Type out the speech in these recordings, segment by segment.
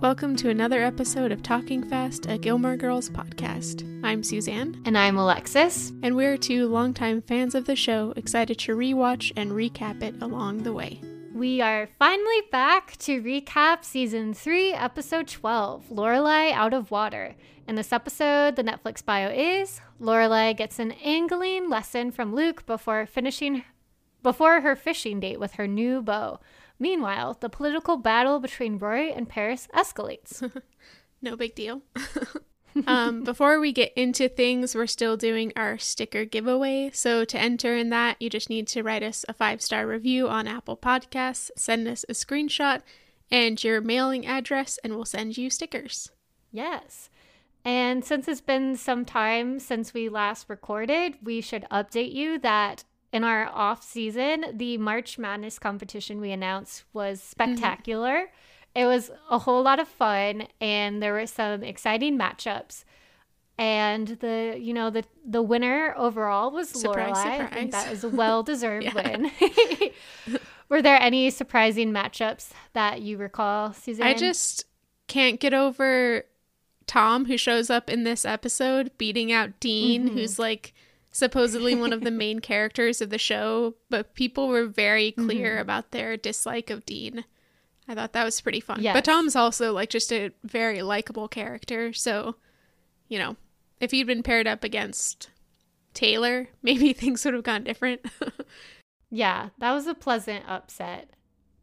Welcome to another episode of Talking Fast, a Gilmore Girls podcast. I'm Suzanne. And I'm Alexis. And we're two longtime fans of the show, excited to rewatch and recap it along the way. We are finally back to recap season 3, episode 12 Lorelai Out of Water. In this episode, the Netflix bio is Lorelai gets an angling lesson from Luke before finishing before her fishing date with her new beau. Meanwhile, the political battle between Rory and Paris escalates. no big deal. um, before we get into things, we're still doing our sticker giveaway. So, to enter in that, you just need to write us a five star review on Apple Podcasts, send us a screenshot and your mailing address, and we'll send you stickers. Yes. And since it's been some time since we last recorded, we should update you that in our off season, the March Madness competition we announced was mm-hmm. spectacular. Mm-hmm. It was a whole lot of fun, and there were some exciting matchups. And the you know the the winner overall was surprise, Lorelai. Surprise. I think that was a well deserved win. were there any surprising matchups that you recall, Suzanne? I just can't get over Tom, who shows up in this episode, beating out Dean, mm-hmm. who's like supposedly one of the main characters of the show, but people were very clear mm-hmm. about their dislike of Dean. I thought that was pretty fun. Yes. But Tom's also like just a very likable character, so you know, if he'd been paired up against Taylor, maybe things would have gone different. yeah, that was a pleasant upset.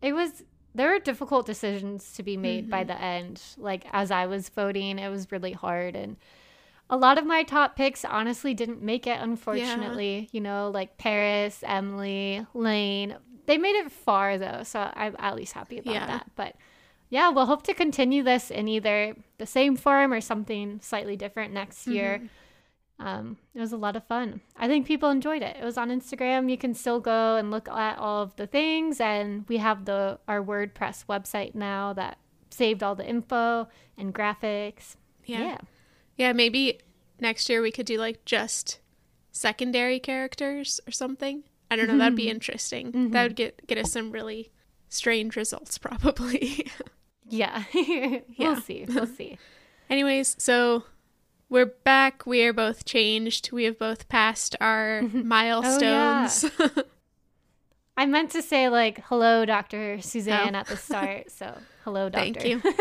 It was there were difficult decisions to be made mm-hmm. by the end. Like as I was voting, it was really hard and a lot of my top picks honestly didn't make it, unfortunately. Yeah. You know, like Paris, Emily, Lane. They made it far though, so I'm at least happy about yeah. that. But yeah, we'll hope to continue this in either the same form or something slightly different next mm-hmm. year. Um, it was a lot of fun. I think people enjoyed it. It was on Instagram. You can still go and look at all of the things, and we have the our WordPress website now that saved all the info and graphics. Yeah. yeah. Yeah, maybe next year we could do like just secondary characters or something. I don't know. That'd be mm-hmm. interesting. Mm-hmm. That would get get us some really strange results, probably. yeah, we'll see. We'll see. Anyways, so we're back. We are both changed. We have both passed our milestones. Oh, yeah. I meant to say like hello, Doctor Suzanne, oh. at the start. So hello, Doctor. Thank you.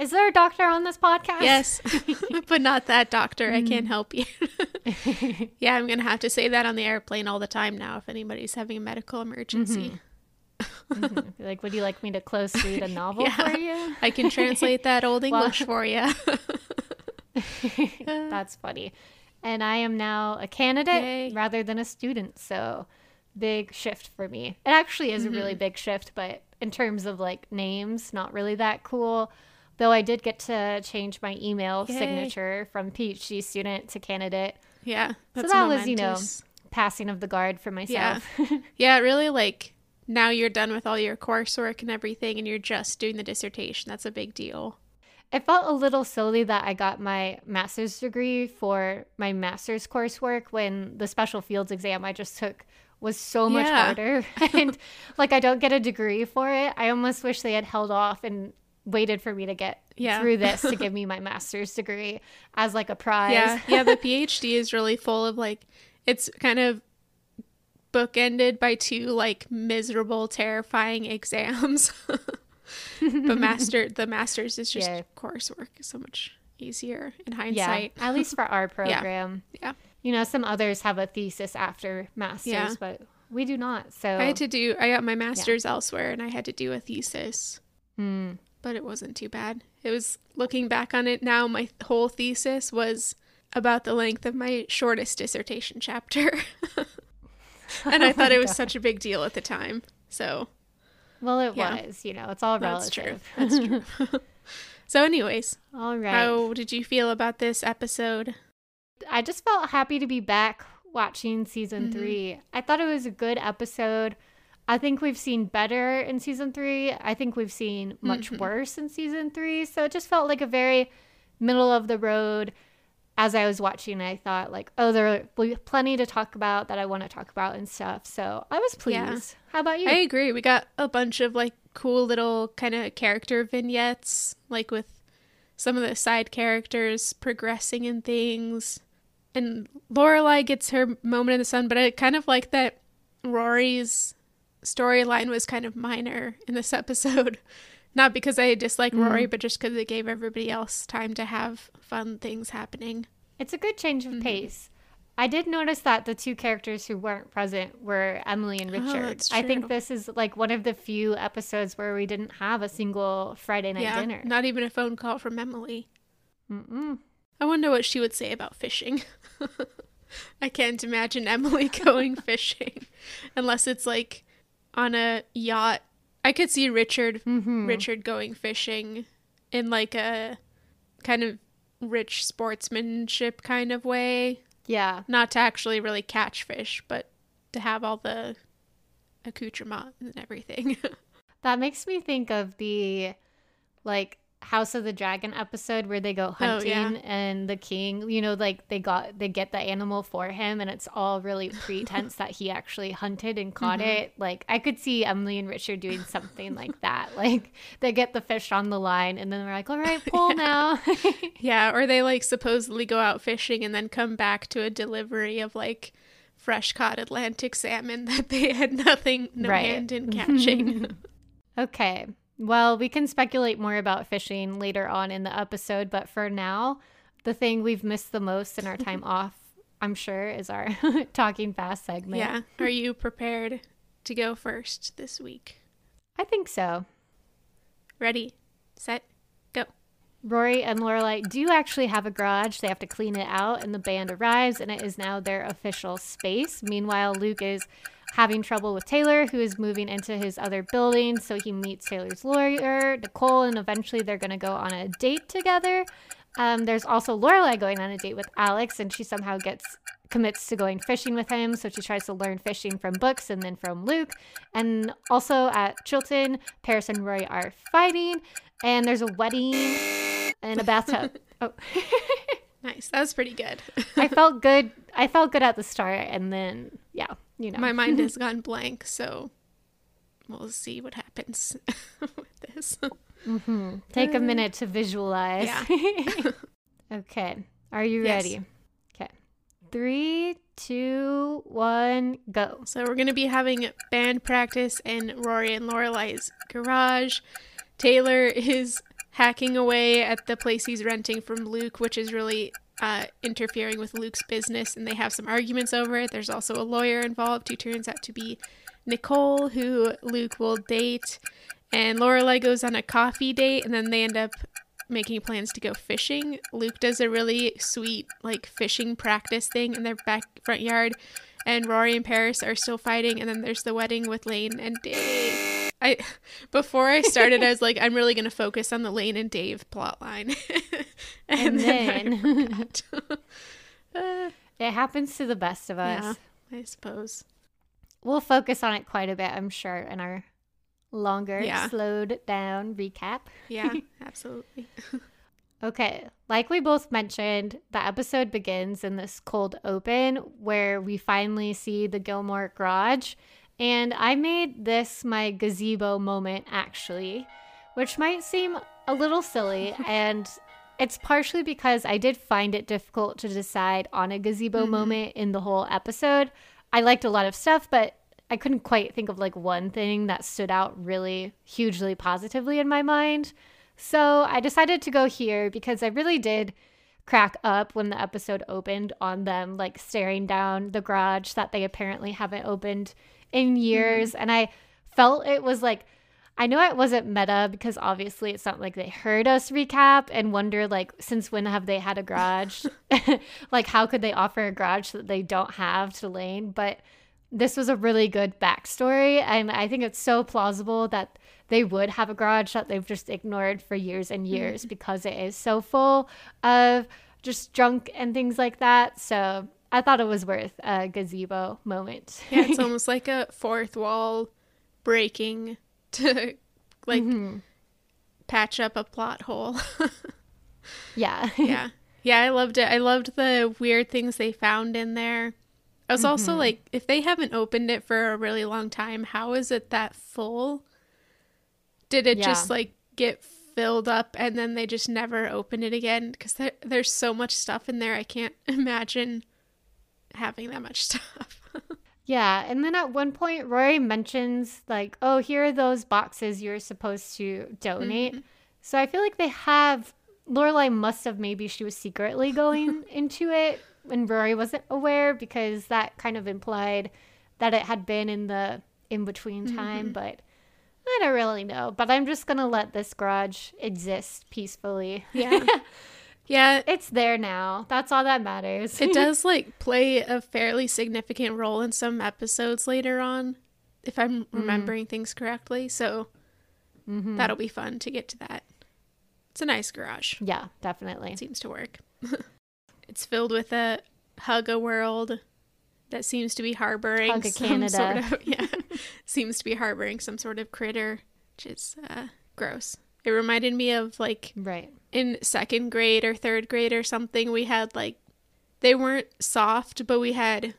Is there a doctor on this podcast? Yes, but not that doctor. I can't mm. help you. yeah, I'm going to have to say that on the airplane all the time now if anybody's having a medical emergency. Mm-hmm. mm-hmm. Like, would you like me to close read a novel yeah, for you? I can translate that old English well, for you. That's funny. And I am now a candidate Yay. rather than a student. So, big shift for me. It actually is mm-hmm. a really mm-hmm. big shift, but in terms of like names, not really that cool. Though I did get to change my email Yay. signature from PhD student to candidate. Yeah. so that momentous. was, you know, passing of the guard for myself. Yeah. yeah, really like now you're done with all your coursework and everything and you're just doing the dissertation. That's a big deal. It felt a little silly that I got my master's degree for my master's coursework when the special fields exam I just took was so much yeah. harder. and like I don't get a degree for it. I almost wish they had held off and waited for me to get yeah. through this to give me my master's degree as like a prize. Yeah, yeah. The PhD is really full of like it's kind of bookended by two like miserable, terrifying exams. but master the master's is just yeah. coursework so much easier in hindsight. Yeah, at least for our program. yeah. yeah. You know, some others have a thesis after master's, yeah. but we do not. So I had to do I got my master's elsewhere and I had to do a thesis. Hmm but it wasn't too bad. It was looking back on it now, my whole thesis was about the length of my shortest dissertation chapter. and I oh thought it was God. such a big deal at the time. So, well, it yeah. was, you know, it's all relative. That's true. That's true. so, anyways, all right. How did you feel about this episode? I just felt happy to be back watching season mm-hmm. three. I thought it was a good episode. I think we've seen better in season three. I think we've seen much mm-hmm. worse in season three. So it just felt like a very middle of the road. As I was watching, I thought like, oh, there are plenty to talk about that I want to talk about and stuff. So I was pleased. Yeah. How about you? I agree. We got a bunch of like cool little kind of character vignettes, like with some of the side characters progressing in things. And Lorelai gets her moment in the sun, but I kind of like that Rory's storyline was kind of minor in this episode. Not because I dislike mm. Rory, but just because it gave everybody else time to have fun things happening. It's a good change of mm-hmm. pace. I did notice that the two characters who weren't present were Emily and oh, Richard. Oh, I think this is like one of the few episodes where we didn't have a single Friday night yeah, dinner. Not even a phone call from Emily. Mm-mm. I wonder what she would say about fishing. I can't imagine Emily going fishing unless it's like on a yacht. I could see Richard mm-hmm. Richard going fishing in like a kind of rich sportsmanship kind of way. Yeah. Not to actually really catch fish, but to have all the accoutrement and everything. that makes me think of the like House of the Dragon episode where they go hunting oh, yeah. and the king, you know, like they got they get the animal for him and it's all really pretense that he actually hunted and caught mm-hmm. it. Like I could see Emily and Richard doing something like that. Like they get the fish on the line and then they're like, "All right, pull now." yeah, or they like supposedly go out fishing and then come back to a delivery of like fresh caught Atlantic salmon that they had nothing no right. hand in catching. okay. Well, we can speculate more about fishing later on in the episode, but for now, the thing we've missed the most in our time off, I'm sure, is our talking fast segment. Yeah. Are you prepared to go first this week? I think so. Ready, set, go. Rory and Lorelai do actually have a garage. They have to clean it out, and the band arrives, and it is now their official space. Meanwhile, Luke is having trouble with Taylor, who is moving into his other building. So he meets Taylor's lawyer, Nicole, and eventually they're going to go on a date together. Um, there's also Lorelai going on a date with Alex, and she somehow gets commits to going fishing with him. So she tries to learn fishing from books and then from Luke. And also at Chilton, Paris and Rory are fighting, and there's a wedding and a bathtub. oh. nice. That was pretty good. I felt good. I felt good at the start, and then yeah, you know. My mind has gone blank, so we'll see what happens with this. Mm-hmm. Take a minute to visualize. Yeah. okay. Are you yes. ready? Okay. Three, two, one, go. So we're gonna be having band practice in Rory and Lorelai's garage. Taylor is hacking away at the place he's renting from Luke, which is really uh, interfering with Luke's business, and they have some arguments over it. There's also a lawyer involved who turns out to be Nicole, who Luke will date. And Lorelai goes on a coffee date, and then they end up making plans to go fishing. Luke does a really sweet, like, fishing practice thing in their back front yard, and Rory and Paris are still fighting. And then there's the wedding with Lane and Dave. I before I started, I was like, I'm really gonna focus on the Lane and Dave plot line, and, and, then, then uh, it happens to the best of us. Yeah, I suppose we'll focus on it quite a bit. I'm sure in our longer, yeah. slowed down recap. Yeah, absolutely. Okay, like we both mentioned, the episode begins in this cold open where we finally see the Gilmore garage and I made this my gazebo moment actually, which might seem a little silly. and it's partially because I did find it difficult to decide on a gazebo mm-hmm. moment in the whole episode. I liked a lot of stuff, but I couldn't quite think of like one thing that stood out really hugely positively in my mind. So I decided to go here because I really did crack up when the episode opened on them like staring down the garage that they apparently haven't opened in years. Mm-hmm. And I felt it was like, I know it wasn't meta because obviously it's not like they heard us recap and wonder like since when have they had a garage? like how could they offer a garage that they don't have to Lane? But this was a really good backstory and I think it's so plausible that they would have a garage that they've just ignored for years and years mm-hmm. because it is so full of just junk and things like that. So I thought it was worth a gazebo moment. yeah, it's almost like a fourth wall breaking to like mm-hmm. patch up a plot hole. yeah. yeah. Yeah, I loved it. I loved the weird things they found in there. I was mm-hmm. also like, if they haven't opened it for a really long time, how is it that full? did it Yeah. just like get filled up and then they just never open it again? Because there, there's so much stuff in there. I can't imagine having that much stuff. Yeah, and then at one point Rory mentions like, "Oh, here are those boxes you're supposed to donate." Mm-hmm. So I feel like they have Lorelai must have maybe she was secretly going into it and Rory wasn't aware because that kind of implied that it had been in the in between Mm-hmm. time, but I don't really know. But I'm just gonna let this garage exist peacefully. yeah. Yeah. It's there now. That's all that matters. It does like play a fairly significant role in some episodes later on, if I'm remembering things correctly. So Mhm. that'll be fun to get to that. It's a nice garage. Yeah, definitely. seems to work. it's filled with a hug a world that seems to be harboring Hug some Canada. sort of yeah, seems to be harboring some sort of critter, which is uh, gross. It reminded me of like Right. In second grade or third grade or something. We had like they weren't soft, but we had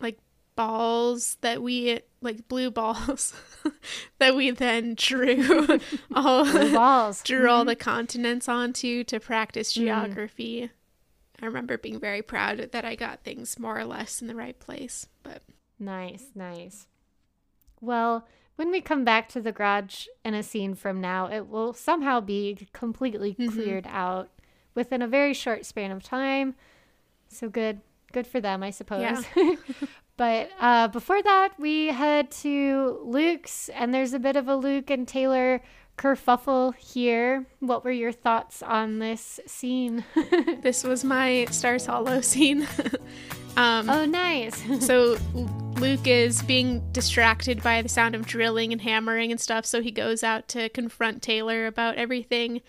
like balls that we like blue balls that we then drew all Blue balls. drew all the continents onto to practice Mm. geography. I remember being very proud that I got things more or less in the right place. But Nice, nice. Well, when we come back to the garage in a scene from now, it will somehow be completely Mhm. cleared out within a very short span of time. So good, good for them, I suppose. but uh, before that, we head to Luke's, and there's a bit of a Luke and Taylor kerfuffle here. What were your thoughts on this scene? this was my Stars Hollow scene. um, oh, nice. so Luke is being distracted by the sound of drilling and hammering and stuff, so he goes out to confront Taylor about everything.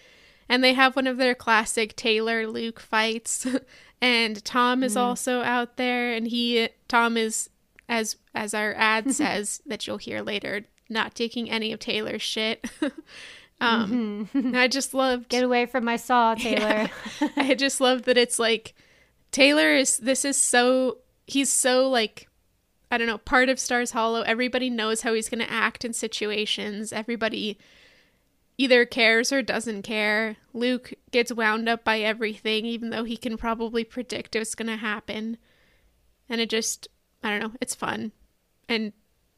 And they have one of their classic Taylor Luke fights. and Tom is also out there and he Tom is as as our ad says that you'll hear later, not taking any of Taylor's shit. um I just love Get away from my saw, Taylor. I just love that it's like Taylor is this is so he's so like I don't know, part of Stars Hollow. Everybody knows how he's going to act in situations. Everybody either cares or doesn't care. Luke gets wound up by everything even though he can probably predict what's going to happen. And it just I don't know, it's fun. And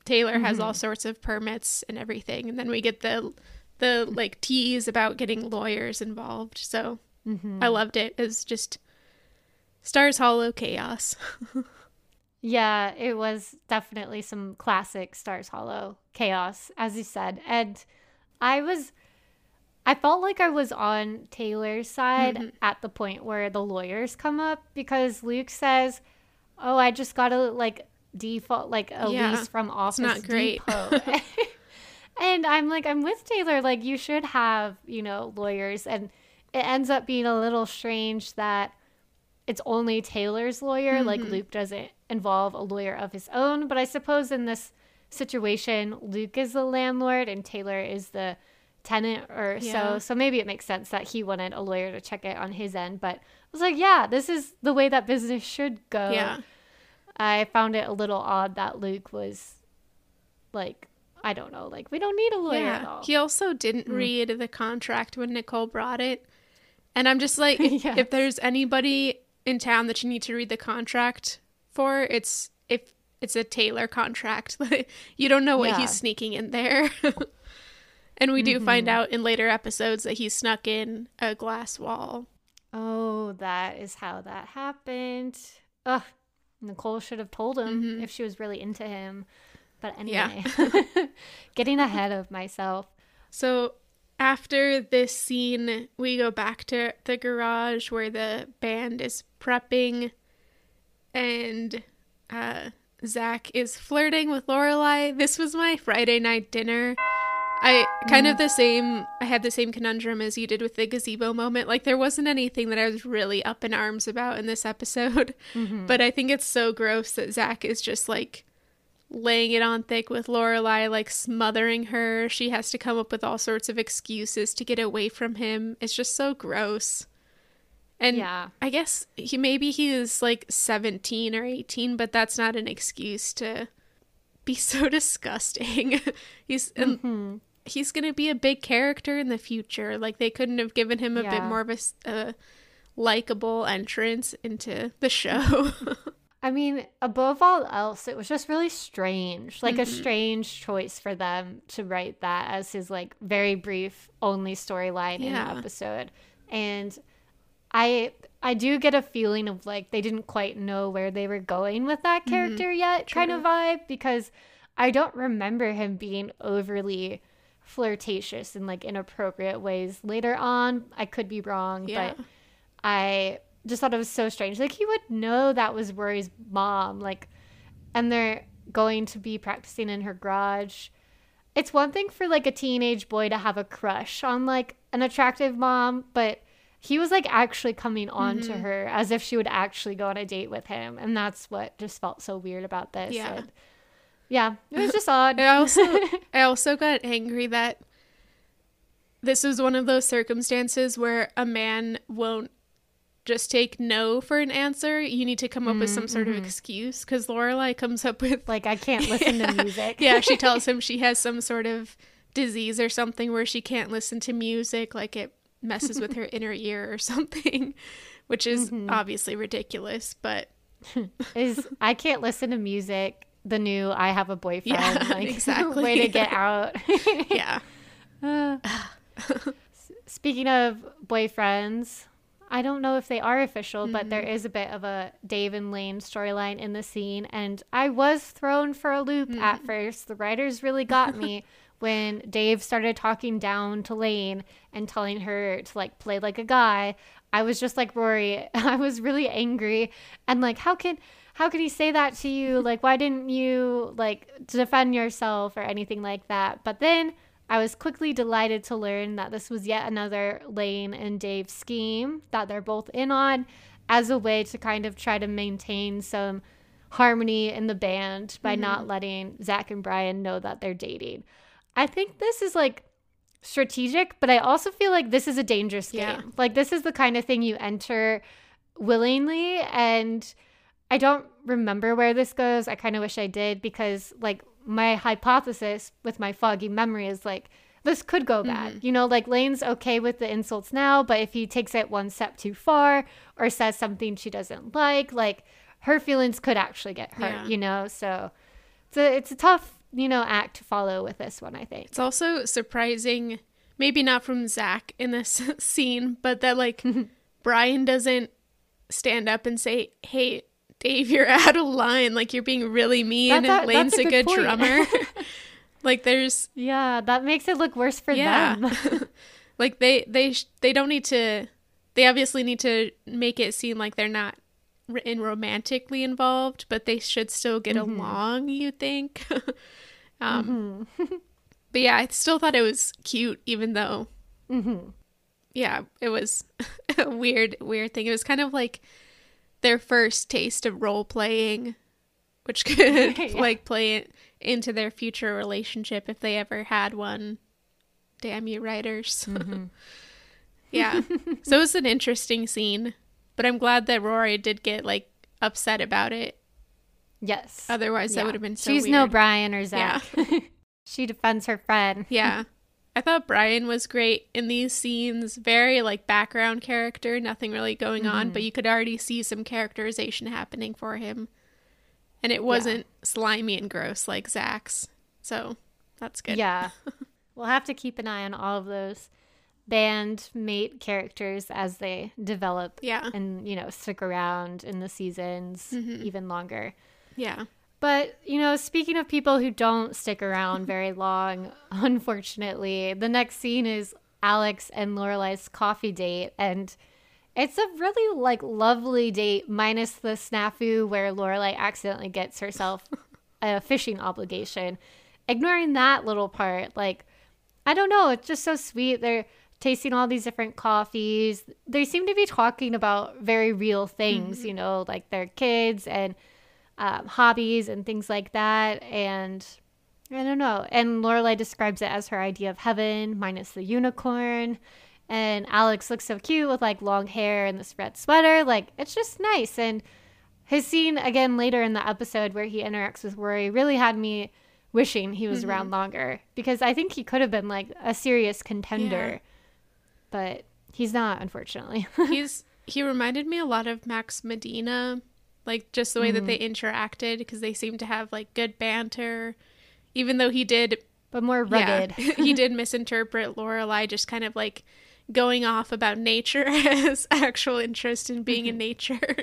Taylor has all sorts of permits and everything. And then we get the the like tease about getting lawyers involved. So Mm-hmm. I loved it. It was just Stars Hollow chaos. Yeah, it was definitely some classic Stars Hollow chaos, as you said. And I was, I felt like I was on Taylor's side Mhm. at the point where the lawyers come up because Luke says, Oh, I just got to like default, like a Yeah, lease from Office not great. Depot. and I'm like, I'm with Taylor. Like, you should have, you know, lawyers. And it ends up being a little strange that it's only Taylor's lawyer. Like Mhm. Luke doesn't involve a lawyer of his own. But I suppose in this situation, Luke is the landlord and Taylor is the tenant or Yeah. so. So maybe it makes sense that he wanted a lawyer to check it on his end. But I was like, yeah, this is the way that business should go. yeah. I found it a little odd that Luke was like, I don't know, like we don't need a lawyer at Yeah. all. He also didn't Mm. read the contract when Nicole brought it. And I'm just like, Yes. if there's anybody in town that you need to read the contract for, it's if it's a Taylor contract. you don't know what Yeah. he's sneaking in there. and we do find Mhm. out in later episodes that he snuck in a glass wall. Oh, that is how that happened. Ugh, Nicole should have told him Mhm. if she was really into him. But Yeah. anyway, getting ahead of myself. So after this scene, we go back to the garage where the band is prepping, and uh, Zach is flirting with Lorelai. This was my Friday night dinner. I kind of the same. I had the same conundrum as you did with the gazebo moment. Like there wasn't anything that I was really up in arms about in this episode, Mhm. but I think it's so gross that Zach is just like laying it on thick with Lorelai, like smothering her. She has to come up with all sorts of excuses to get away from him. It's just so gross. And yeah. I guess he maybe he is like 17 or 18, but that's not an excuse to be so disgusting. He's and He's gonna be a big character in the future. Like they couldn't have given him a bit more of a likable entrance into the show. I mean, above all else, it was just really strange. Like a mm-hmm. strange choice for them to write that as his like very brief only storyline in Yeah. the episode. And I I do get a feeling of like they didn't quite know where they were going with that mm-hmm. character yet kind of vibe because I don't remember him being overly flirtatious in like inappropriate ways later on. I could be wrong, Yeah. but I just thought it was so strange. Like he would know that was Rory's mom, like, and they're going to be practicing in her garage. It's one thing for like a teenage boy to have a crush on like an attractive mom, but he was like actually coming on to mm-hmm. her as if she would actually go on a date with him, and that's what just felt so weird about this. Yeah. Yeah, it was just odd. I also I also got angry that this was one of those circumstances where a man won't just take no for an answer. You need to come up with some sort of mm-hmm. excuse because Lorelai comes up with like I can't listen to music. yeah, she tells him she has some sort of disease or something where she can't listen to music, like it messes with her inner ear or something, which is mm-hmm. obviously ridiculous, but is I can't listen to music. The new I have a boyfriend. Yeah, like exactly. way to get out. yeah. Speaking of boyfriends, I don't know if they are official, but there Mm-hmm. is a bit of a Dave and Lane storyline in the scene, and I was thrown for a loop Mm. at first. The writers really got me when Dave started talking down to Lane and telling her to like play like a guy. I was just like Rory. I was really angry and like, how can how could he say that to you? Like, why didn't you like defend yourself or anything like that? But then I was quickly delighted to learn that this was yet another Lane and Dave scheme that they're both in on as a way to kind of try to maintain some harmony in the band by mm-hmm. not letting Zach and Brian know that they're dating. I think this is like strategic, but I also feel like this is a dangerous game. Yeah. Like this is the kind of thing you enter willingly and I don't remember where this goes. I kind of wish I did because like my hypothesis with my foggy memory is like this could go bad. Mm-hmm. You know, like Lane's okay with the insults now, but if he takes it one step too far or says something she doesn't like, like her feelings could actually get hurt, Yeah. you know? So it's a, it's a tough, you know, act to follow with this one, I think. It's also surprising, maybe not from Zach in this scene, but that like Brian doesn't stand up and say, "Hey, Dave, you're out of line. Like you're being really mean." And Lane's a a good, good drummer. like there's Yeah, that makes it look worse for yeah, them. like they they sh- they don't need to. They obviously need to make it seem like they're not in romantically involved, but they should still get Mm-hmm. along. You think? um, but yeah, I still thought it was cute, even though hmm yeah, it was a weird, weird thing. It was kind of like their first taste of role playing, which could Yeah. like play it into their future relationship if they ever had one. Damn you, writers. Mm-hmm. yeah. so it was an interesting scene, but I'm glad that Rory did get like upset about it. Yes. Otherwise, that would have been so She's no. Brian or Zach. she defends her friend. Yeah. I thought Brian was great in these scenes. Very like background character, nothing really going on, mm-hmm. but you could already see some characterization happening for him. And it wasn't slimy and gross like Zach's. So that's good. Yeah. we'll have to keep an eye on all of those band mate characters as they develop Yeah. and, you know, stick around in the seasons mm-hmm. even longer. Yeah. But, you know, speaking of people who don't stick around very long, unfortunately, the next scene is Alex and Lorelai's coffee date. And it's a really, like, lovely date, minus the snafu where Lorelai accidentally gets herself a fishing obligation. Ignoring that little part, like, I don't know, it's just so sweet. They're tasting all these different coffees. They seem to be talking about very real things, you mm-hmm. know, like their kids and um, hobbies and things like that. And I don't know. And Lorelai describes it as her idea of heaven minus the unicorn. And Alex looks so cute with like long hair and this red sweater. Like it's just nice. And his scene again later in the episode where he interacts with Rory really had me wishing he was Mm-hmm. around longer because I think he could have been like a serious contender, Yeah. but he's not, unfortunately. He's he reminded me a lot of Max Medina, like just the way that mm-hmm. they interacted because they seemed to have like good banter, even though he did but more rugged. Yeah, he did misinterpret Lorelai just kind of like going off about nature as actual interest in being in mm-hmm. nature.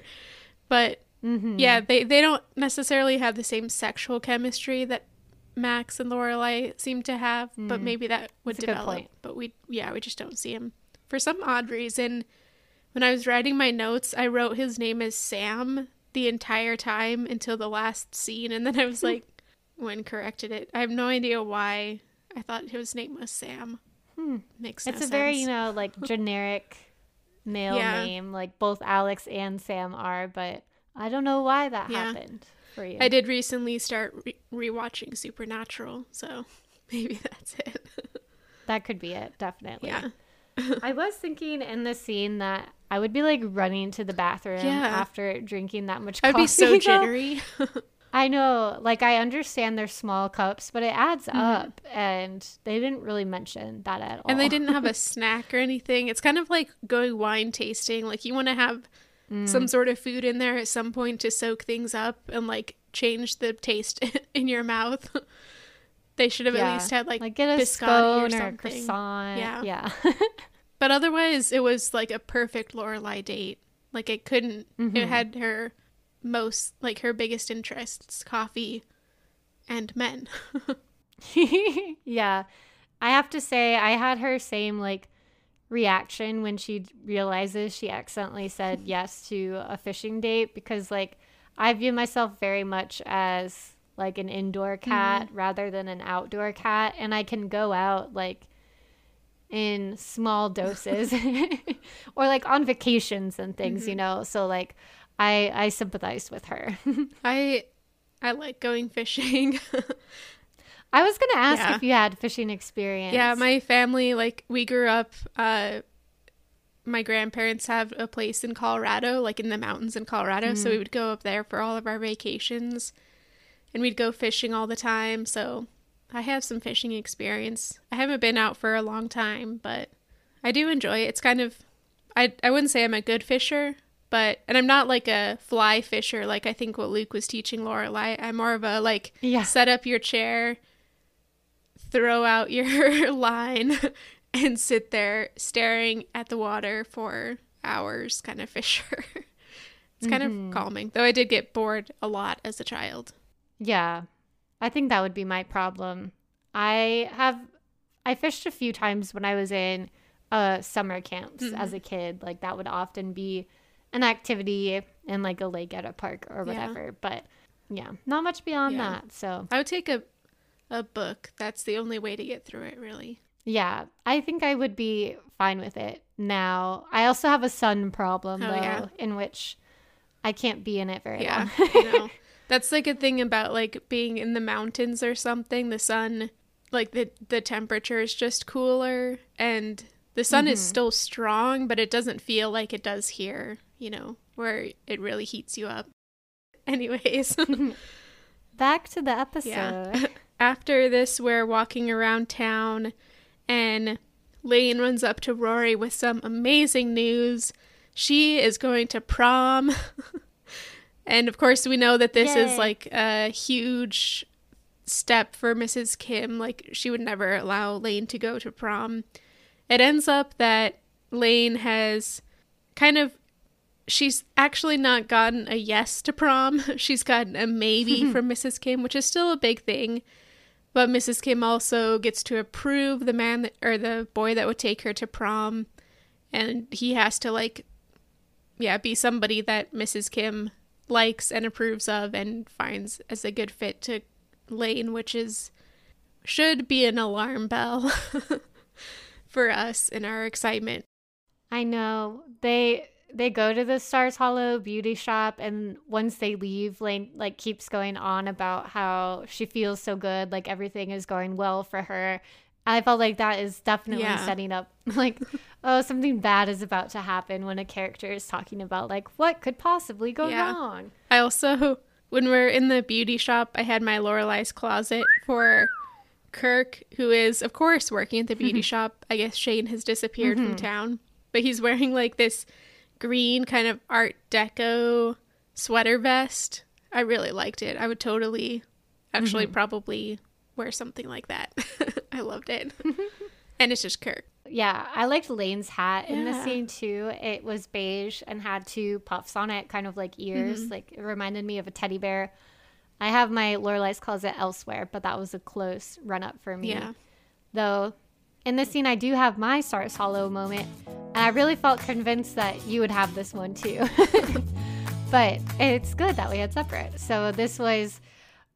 But Mhm. yeah, they they don't necessarily have the same sexual chemistry that Max and Lorelai seem to have, but mm. maybe that would That's develop. But we yeah, we just don't see him. For some odd reason, when I was writing my notes, I wrote his name as Sam the entire time until the last scene and then I was like when corrected it. I have no idea why I thought his name was Sam. Hmm. Makes no It's a very, you know, like generic male Yeah. name. Like both Alex and Sam are, but I don't know why that Yeah. happened for you. I did recently start re- rewatching Supernatural, so maybe that's it. That could be it, definitely. yeah. I was thinking in the scene that I would be like running to the bathroom Yeah. after drinking that much coffee. I'd coffee. be so jittery. I know, like I understand they're small cups, but it adds Mm-hmm. up, and they didn't really mention that at all. and they didn't have a snack or anything. It's kind of like going wine tasting. Like you want to have Mm. some sort of food in there at some point to soak things up and like change the taste in your mouth. they should have Yeah. at least had like, like get a biscotti scone or, a croissant. Yeah. yeah. But otherwise, it was like a perfect Lorelai date. Like it couldn't. Mm-hmm. It had her most like her biggest interests: coffee and men. yeah. I have to say, I had her same like reaction when she realizes she accidentally said yes to a fishing date because, like, I view myself very much as like an indoor cat rather than an outdoor cat, and I can go out like in small doses or like on vacations and things, you know. So, like, I I sympathized with her. I I like going fishing. I was gonna ask Yeah. if you had fishing experience. yeah, my family like we grew up. uh My grandparents have a place in Colorado, like in the mountains in Colorado. So we would go up there for all of our vacations, and we'd go fishing all the time. So I have some fishing experience. I haven't been out for a long time, but I do enjoy it. It's kind of I I wouldn't say I'm a good fisher, but and I'm not like a fly fisher like I think what Luke was teaching Lorelai. I'm more of a like Yeah. set up your chair, throw out your line, and sit there staring at the water for hours kind of fisher. it's kind of mm-hmm. calming. Though I did get bored a lot as a child. Yeah. I think that would be my problem. I have I fished a few times when I was in uh summer camps Mm-hmm. as a kid. Like that would often be an activity in like a lake at a park or Yeah. whatever. But yeah, not much beyond Yeah. that. So I would take a a book. That's the only way to get through it, really. yeah, I think I would be fine with it now. I also have a sun problem Oh, though, yeah. in which I can't be in it very Yeah, long. you know. That's like a thing about like being in the mountains or something. The sun, like the the temperature is just cooler, and the sun is mm-hmm. still strong, but it doesn't feel like it does here. You know, where it really heats you up. Anyways, Back to the episode. Yeah. after this, we're walking around town, and Lane runs up to Rory with some amazing news. She is going to prom. And of course, we know that this Yay. is like a huge step for Mrs. Kim. Like, she would never allow Lane to go to prom. It ends up that Lane has kind of she's actually not gotten a yes to prom. She's gotten a maybe from Mrs. Kim, which is still a big thing. But Mrs. Kim also gets to approve the man that, or the boy that would take her to prom, and he has to like, yeah, be somebody that Mrs. Kim likes and approves of and finds as a good fit to Lane, which is should be an alarm bell for us in our excitement. I know. They they go to the Stars Hollow beauty shop and once they leave, Lane like keeps going on about how she feels so good, like everything is going well for her. I felt like that is definitely Yeah. setting up like oh something bad is about to happen when a character is talking about like what could possibly go Yeah. wrong. I also when we're in the beauty shop, I had my Lorelai's closet for Kirk, who is, of course, working at the beauty mm-hmm. shop. I guess Shane has disappeared from mm-hmm. town, but he's wearing like this green kind of Art Deco sweater vest. I really liked it. I would totally, actually, mm-hmm. probably wear something like that. I loved it. and it's just Kirk. Yeah, I liked Lane's hat in the scene too. It was beige and had two puffs on it, kind of like ears. Mm-hmm. Like it reminded me of a teddy bear. I have my Lorelai's closet elsewhere, but that was a close run up for me. Yeah. Though in this scene, I do have my Stars Hollow moment, and I really felt convinced that you would have this one too. but it's good that we had separate. So this was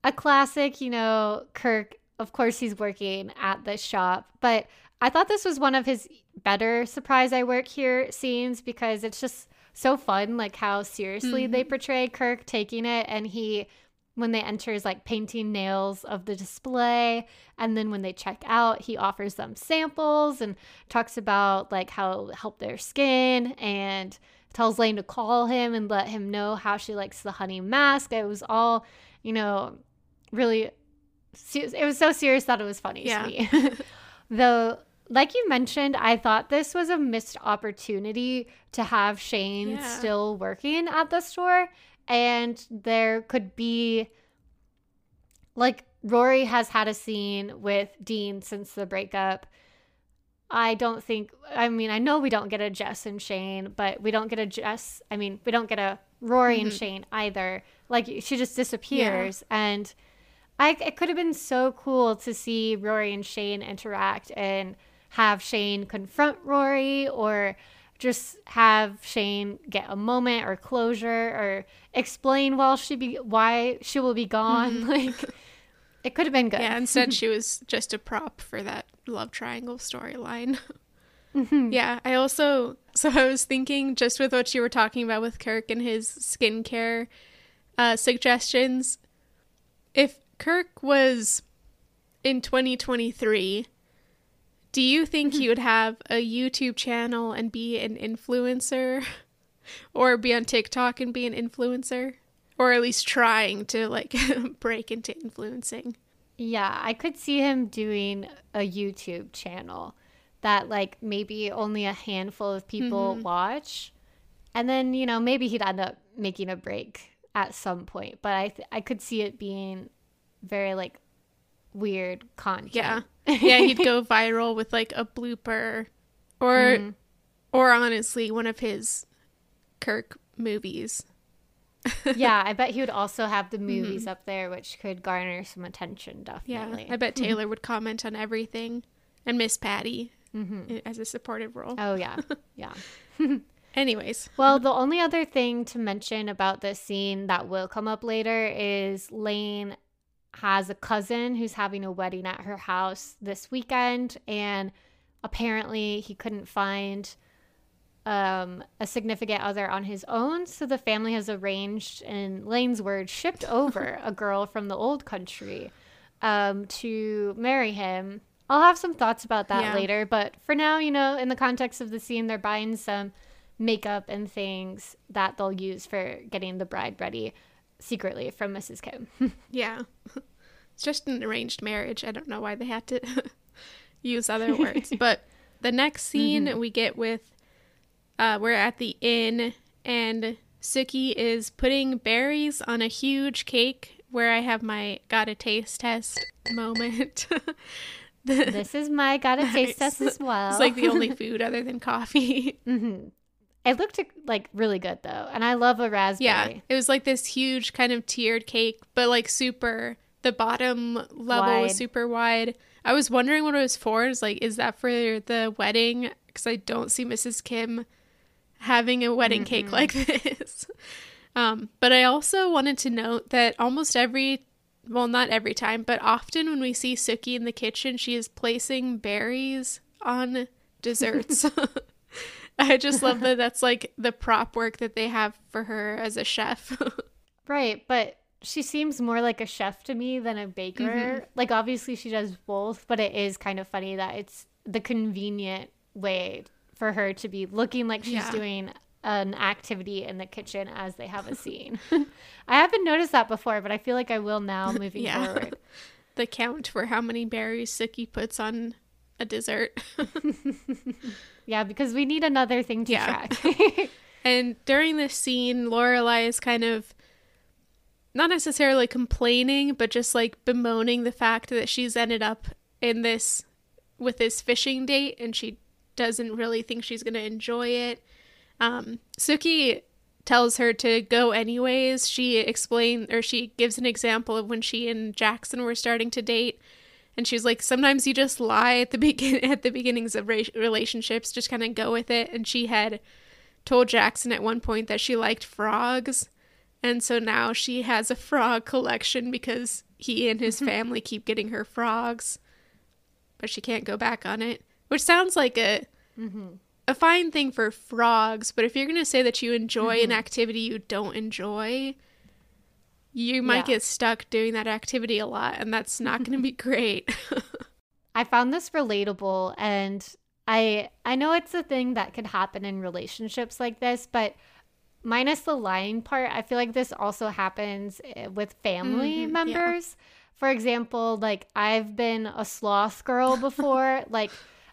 a classic, you know, Kirk, of course, he's working at the shop, but I thought this was one of his better surprise I work here scenes because it's just so fun, like how seriously they mm-hmm. portray Kirk taking it. And he, when they enter, is like painting nails of the display. And then when they check out, he offers them samples and talks about like how it'll help their skin and tells Lane to call him and let him know how she likes the honey mask. It was all, you know, really, it was so serious that it was funny Yeah. to me. Though, like you mentioned, I thought this was a missed opportunity to have Shane Yeah. still working at the store. And there could be, like, Rory has had a scene with Dean since the breakup. I don't think, I mean, I know we don't get a Jess and Shane, but we don't get a Jess, I mean, we don't get a Rory and mm-hmm. Shane either. Like, she just disappears. And I, it could have been so cool to see Rory and Shane interact and have Shane confront Rory or just have Shane get a moment or closure or explain while she be why she will be gone. Like it could have been good. Yeah, instead she was just a prop for that love triangle storyline. Mm-hmm. Yeah, I also so I was thinking just with what you were talking about with Kirk and his skincare uh, suggestions. If Kirk was in 2023, do you think Mm-hmm. he would have a YouTube channel and be an influencer, or be on TikTok and be an influencer, or at least trying to like break into influencing? Yeah, I could see him doing a YouTube channel that like maybe only a handful of people watch. And then, you know, maybe he'd end up making a break at some point, but I th- I could see it being very like weird content. Yeah. Yeah, he'd go viral with like a blooper or Mm-hmm. or honestly one of his Kirk movies. yeah, I bet he would also have the movies up there which could garner some attention Yeah. definitely. I bet Taylor would comment on everything and Miss Patty Mm-hmm. as a supportive role. Oh yeah. Yeah. Anyways, Well, the only other thing to mention about this scene that will come up later is Lane has a cousin who's having a wedding at her house this weekend, and apparently he couldn't find um, a significant other on his own. So the family has arranged, in Lane's words, shipped over a girl from the old country um, to marry him. I'll have some thoughts about that Yeah. later, but for now, you know, in the context of the scene, they're buying some makeup and things that they'll use for getting the bride ready secretly from Mrs. Kim. yeah. It's just an arranged marriage. I don't know why they had to use other words. But the next scene Mm-hmm. we get with uh we're at the inn and Sookie is putting berries on a huge cake where I have my gotta taste test moment. The- this is my gotta taste test as well. It's like the only food other than coffee. hmm It looked like really good though, and I love a raspberry. yeah. It was like this huge kind of tiered cake, but like super the bottom level Wide. was super wide. I was wondering what it was for. It's like, is that for the wedding? Because I don't see Mrs. Kim having a wedding cake like this. Um, but I also wanted to note that almost every, well, not every time, but often when we see Sookie in the kitchen, she is placing berries on desserts. I just love that that's like the prop work that they have for her as a chef. Right, but she seems more like a chef to me than a baker. Mm-hmm. Like obviously she does both, but it is kind of funny that it's the convenient way for her to be looking like she's Yeah. doing an activity in the kitchen as they have a scene. I haven't noticed that before, but I feel like I will now moving yeah. forward. the count for how many berries Sookie puts on a dessert. yeah, because we need another thing to yeah. track. and during this scene, Lorelai is kind of not necessarily complaining, but just like bemoaning the fact that she's ended up in this with this fishing date and she doesn't really think she's going to enjoy it. Um, Sookie tells her to go anyways. She explains or she gives an example of when she and Jackson were starting to date. And she's like, sometimes you just lie at the begin at the beginnings of ra- relationships, just kind of go with it. And she had told Jackson at one point that she liked frogs, and so now she has a frog collection because he and his family keep getting her frogs, but she can't go back on it. Which sounds like a mm-hmm. a fine thing for frogs, but if you're gonna say that you enjoy mm-hmm. an activity you don't enjoy, you might yeah. get stuck doing that activity a lot, and that's not gonna be great. I found this relatable, and I I know it's a thing that could happen in relationships like this, but minus the lying part, I feel like this also happens eh, with family mm-hmm, members. Yeah. For example, like I've been a sloth girl before, like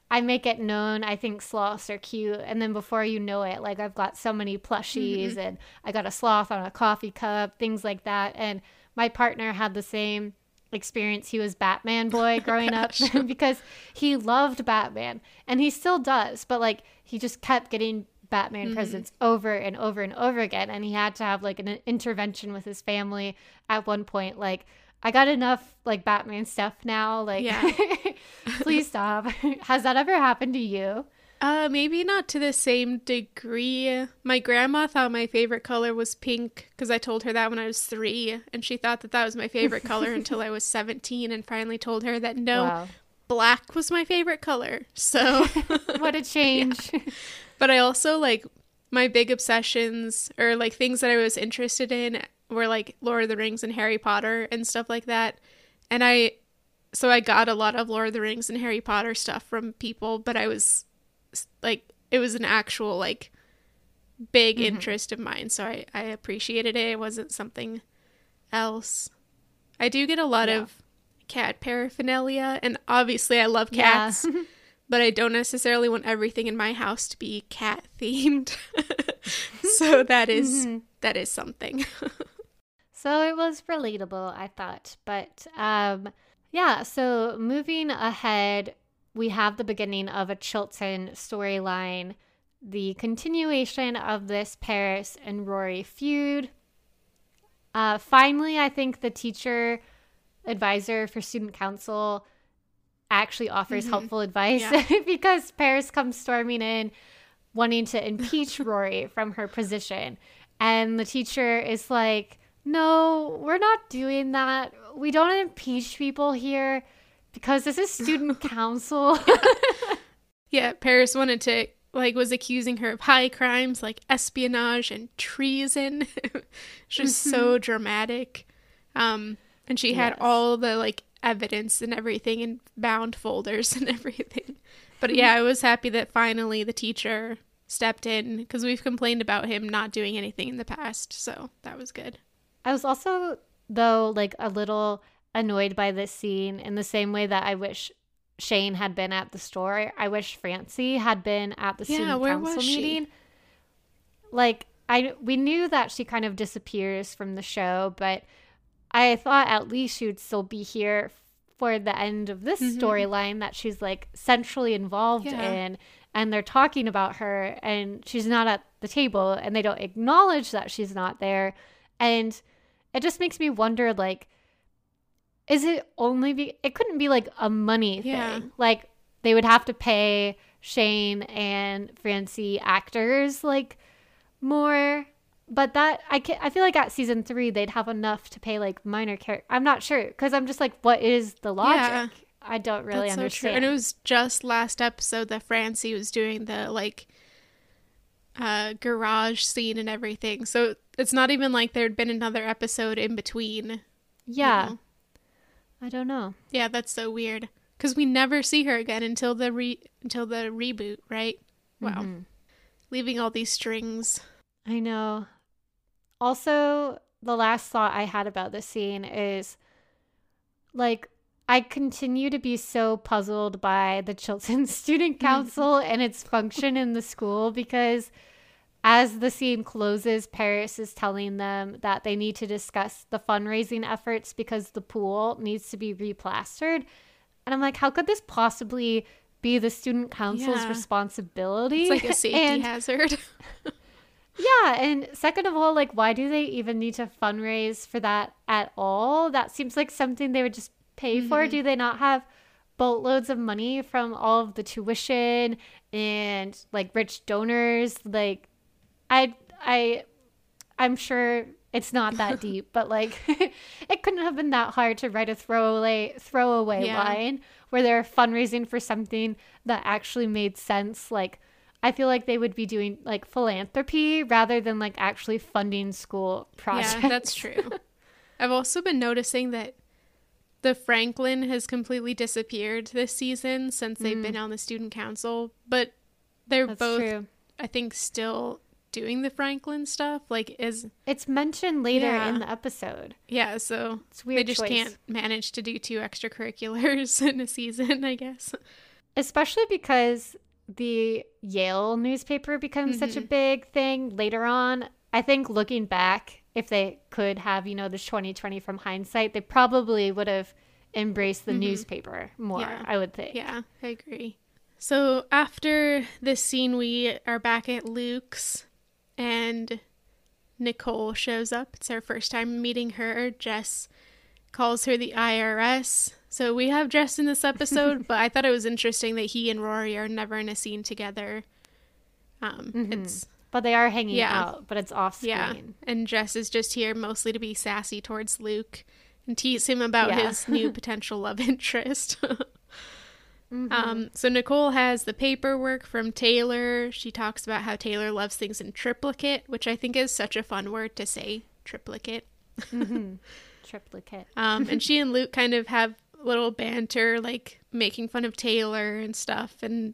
I make it known I think sloths are cute. And then before you know it, like I've got so many plushies mm-hmm. and I got a sloth on a coffee cup, things like that. And my partner had the same experience. He was Batman boy growing up because he loved Batman and he still does. But like he just kept getting Batman mm-hmm. presents over and over and over again. And he had to have like an intervention with his family at one point. Like, I got enough like Batman stuff now. Like, yeah. please stop. Has that ever happened to you? Uh, maybe not to the same degree. My grandma thought my favorite color was pink because I told her that when I was three, and she thought that that was my favorite color until I was 17, and finally told her that no, wow. black was my favorite color. So, what a change. Yeah. But I also like my big obsessions or like things that I was interested in were like Lord of the Rings and Harry Potter and stuff like that. And I so I got a lot of Lord of the Rings and Harry Potter stuff from people, but I was like it was an actual like big mm-hmm. interest of mine, so I I appreciated it. It wasn't something else. I do get a lot yeah. of cat paraphernalia and obviously I love cats. Yeah. but I don't necessarily want everything in my house to be cat themed. so that is, mm-hmm. that is something. so it was relatable, I thought. But um yeah, so moving ahead, we have the beginning of a Chilton storyline, the continuation of this Paris and Rory feud. Uh, finally, I think the teacher advisor for student council actually offers mm-hmm. helpful advice yeah. because Paris comes storming in wanting to impeach Rory from her position. And the teacher is like, no, we're not doing that. We don't impeach people here because this is student council. yeah, Paris wanted to like was accusing her of high crimes like espionage and treason. just mm-hmm. so dramatic. Um and she had yes. all the like evidence and everything in bound folders and everything. But yeah, I was happy that finally the teacher stepped in because we've complained about him not doing anything in the past. So that was good. I was also, though, like a little annoyed by this scene in the same way that I wish Shane had been at the store. I wish Francie had been at the yeah, student council meeting. Like I we knew that she kind of disappears from the show, but I thought at least she would still be here for the end of this mm-hmm. storyline that she's like centrally involved yeah. in and they're talking about her and she's not at the table and they don't acknowledge that she's not there and it just makes me wonder like is it only be it couldn't be like a money yeah. thing like they would have to pay Shane and Francie actors like more but that I can, I feel like at season three they'd have enough to pay like minor character. I'm not sure because I'm just like, what is the logic? Yeah, I don't really understand. So and it was just last episode that Francie was doing the like uh, garage scene and everything. So it's not even like there'd been another episode in between. Yeah, you know? I don't know. Yeah, that's so weird because we never see her again until the re until the reboot, right? Wow. Mm-hmm. leaving all these strings. I know. Also, the last thought I had about this scene is like I continue to be so puzzled by the Chilton Student Council and its function in the school because as the scene closes, Paris is telling them that they need to discuss the fundraising efforts because the pool needs to be replastered. And I'm like, how could this possibly be the student council's Yeah. responsibility? It's like a safety And- hazard. yeah, and second of all, like why do they even need to fundraise for that at all? That seems like something they would just pay for. Mm-hmm. Do they not have boatloads of money from all of the tuition and like rich donors? Like I I I'm sure it's not that deep, but like it couldn't have been that hard to write a throwaway throwaway Yeah. line where they're fundraising for something that actually made sense. Like I feel like they would be doing like philanthropy rather than like actually funding school projects. Yeah, that's true. I've also been noticing that the Franklin has completely disappeared this season since they've mm. been on the student council, but they're That's both true. I think still doing the Franklin stuff like is It's mentioned later Yeah. in the episode. yeah, so It's weird they just choice. can't manage to do two extracurriculars in a season, I guess. especially because the Yale newspaper becomes such a Mm-hmm. big thing later on. I think looking back, if they could have, you know, this 2020 from hindsight, they probably would have embraced the newspaper more, Mm-hmm. Yeah. I would think. Yeah, I agree. So after this scene, we are back at Luke's, and Nicole shows up. It's our first time meeting her. Jess calls her the IRS. So we have Jess in this episode, but I thought it was interesting that he and Rory are never in a scene together. Um, It's But they are hanging Yeah. out, but it's off screen. yeah, and Jess is just here mostly to be sassy towards Luke and tease him about Yeah. his new potential love interest. Mm-hmm. Um, so Nicole has the paperwork from Taylor. She talks about how Taylor loves things in triplicate, which I think is such a fun word to say, triplicate. Triplicate. Um, and she and Luke kind of have little banter, like making fun of Taylor and stuff, and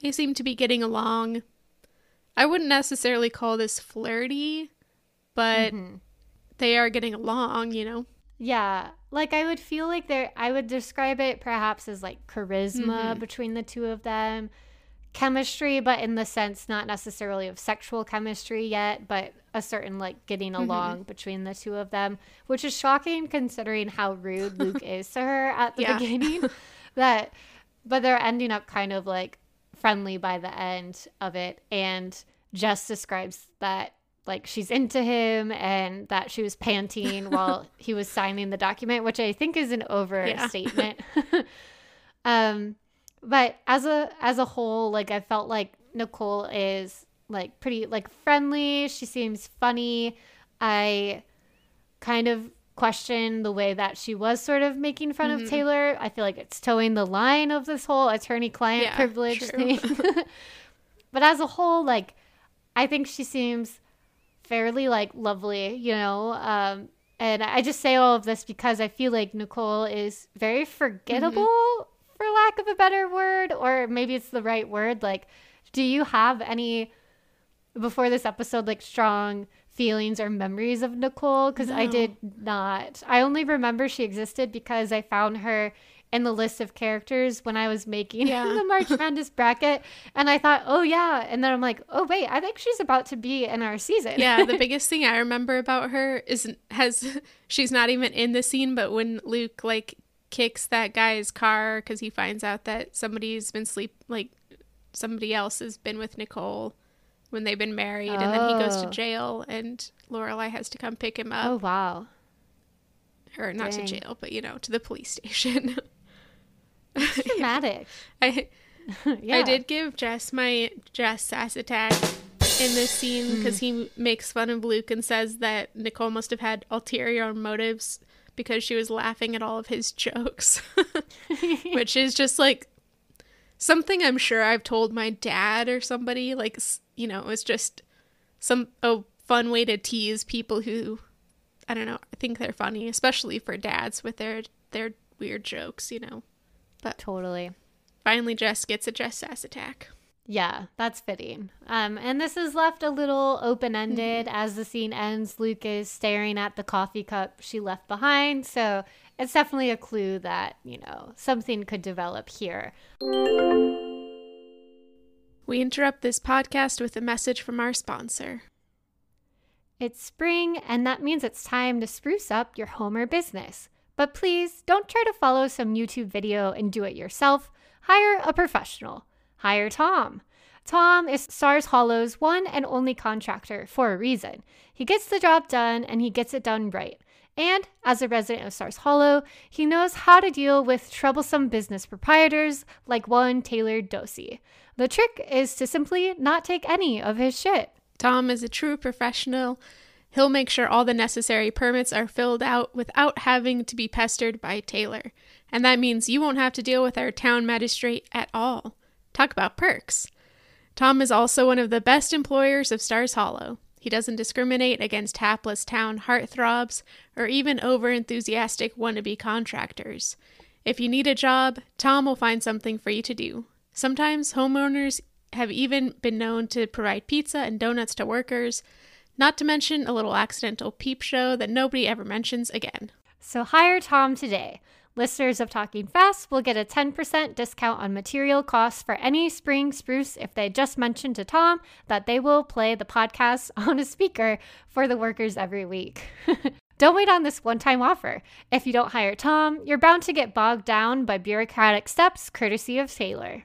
they seem to be getting along. I wouldn't necessarily call this flirty, but Mm-hmm. they are getting along, you know? Yeah, like I would feel like there I would describe it perhaps as like charisma Mm-hmm. between the two of them. Chemistry, but in the sense not necessarily of sexual chemistry yet, but a certain like getting Mm-hmm. along between the two of them, which is shocking considering how rude Luke is to her at the Yeah. beginning. that but they're ending up kind of like friendly by the end of it and Jess describes that like she's into him and that she was panting while he was signing the document, which I think is an overstatement. um, but as a as a whole, like I felt like Nicole is like pretty like friendly. She seems funny. I kind of question the way that she was sort of making fun of Taylor. I feel like it's toeing the line of this whole attorney client Yeah, privilege true. thing. but as a whole, like I think she seems fairly like lovely, you know. Um, and I just say all of this because I feel like Nicole is very forgettable, for lack of a better word, or maybe it's the right word. Like, do you have any before this episode like strong feelings or memories of Nicole? Because I did not. I only remember she existed because I found her in the list of characters when I was making Yeah. the March Madness bracket, and I thought, oh yeah, and then I'm like, oh wait, I think she's about to be in our season. yeah, the biggest thing I remember about her is has she's not even in the scene, but when Luke like kicks that guy's car because he finds out that somebody's been sleep like somebody else has been with Nicole when they've been married, and then he goes to Oh. jail, and Lorelai has to come pick him up. Oh wow. or not dang. to jail, but you know, to the police station. Dramatic. I yeah. I did give Jess my Jess sass attack in this scene hmm. because he makes fun of Luke and says that Nicole must have had ulterior motives because she was laughing at all of his jokes, which is just like something I'm sure I've told my dad or somebody. Like, you know, it's just some a fun way to tease people who I don't know. I think they're funny, especially for dads with their their weird jokes. You know. Totally. Finally, Jess gets a Jess sass attack. Yeah, that's fitting. Um, and this is left a little open ended mm-hmm. as the scene ends. Luke is staring at the coffee cup she left behind. So it's definitely a clue that, you know, something could develop here. We interrupt this podcast with a message from our sponsor. It's spring, and that means it's time to spruce up your home or business. But please don't try to follow some YouTube video and do it yourself. Hire a professional. Hire Tom. Tom is Stars Hollow's one and only contractor for a reason. He gets the job done and he gets it done right. And as a resident of Stars Hollow, he knows how to deal with troublesome business proprietors like one Taylor Doose. The trick is to simply not take any of his shit. Tom is a true professional. He'll make sure all the necessary permits are filled out without having to be pestered by Taylor. And that means you won't have to deal with our town magistrate at all. Talk about perks. Tom is also one of the best employers of Stars Hollow. He doesn't discriminate against hapless town heartthrobs or even overenthusiastic wannabe contractors. If you need a job, Tom will find something for you to do. Sometimes homeowners have even been known to provide pizza and donuts to workers, not to mention a little accidental peep show that nobody ever mentions again. So hire Tom today. Listeners of Talking Fast will get a 10% discount on material costs for any spring spruce if they just mention to Tom that they will play the podcast on a speaker for the workers every week. don't wait on this one time offer. If you don't hire Tom, you're bound to get bogged down by bureaucratic steps courtesy of Taylor.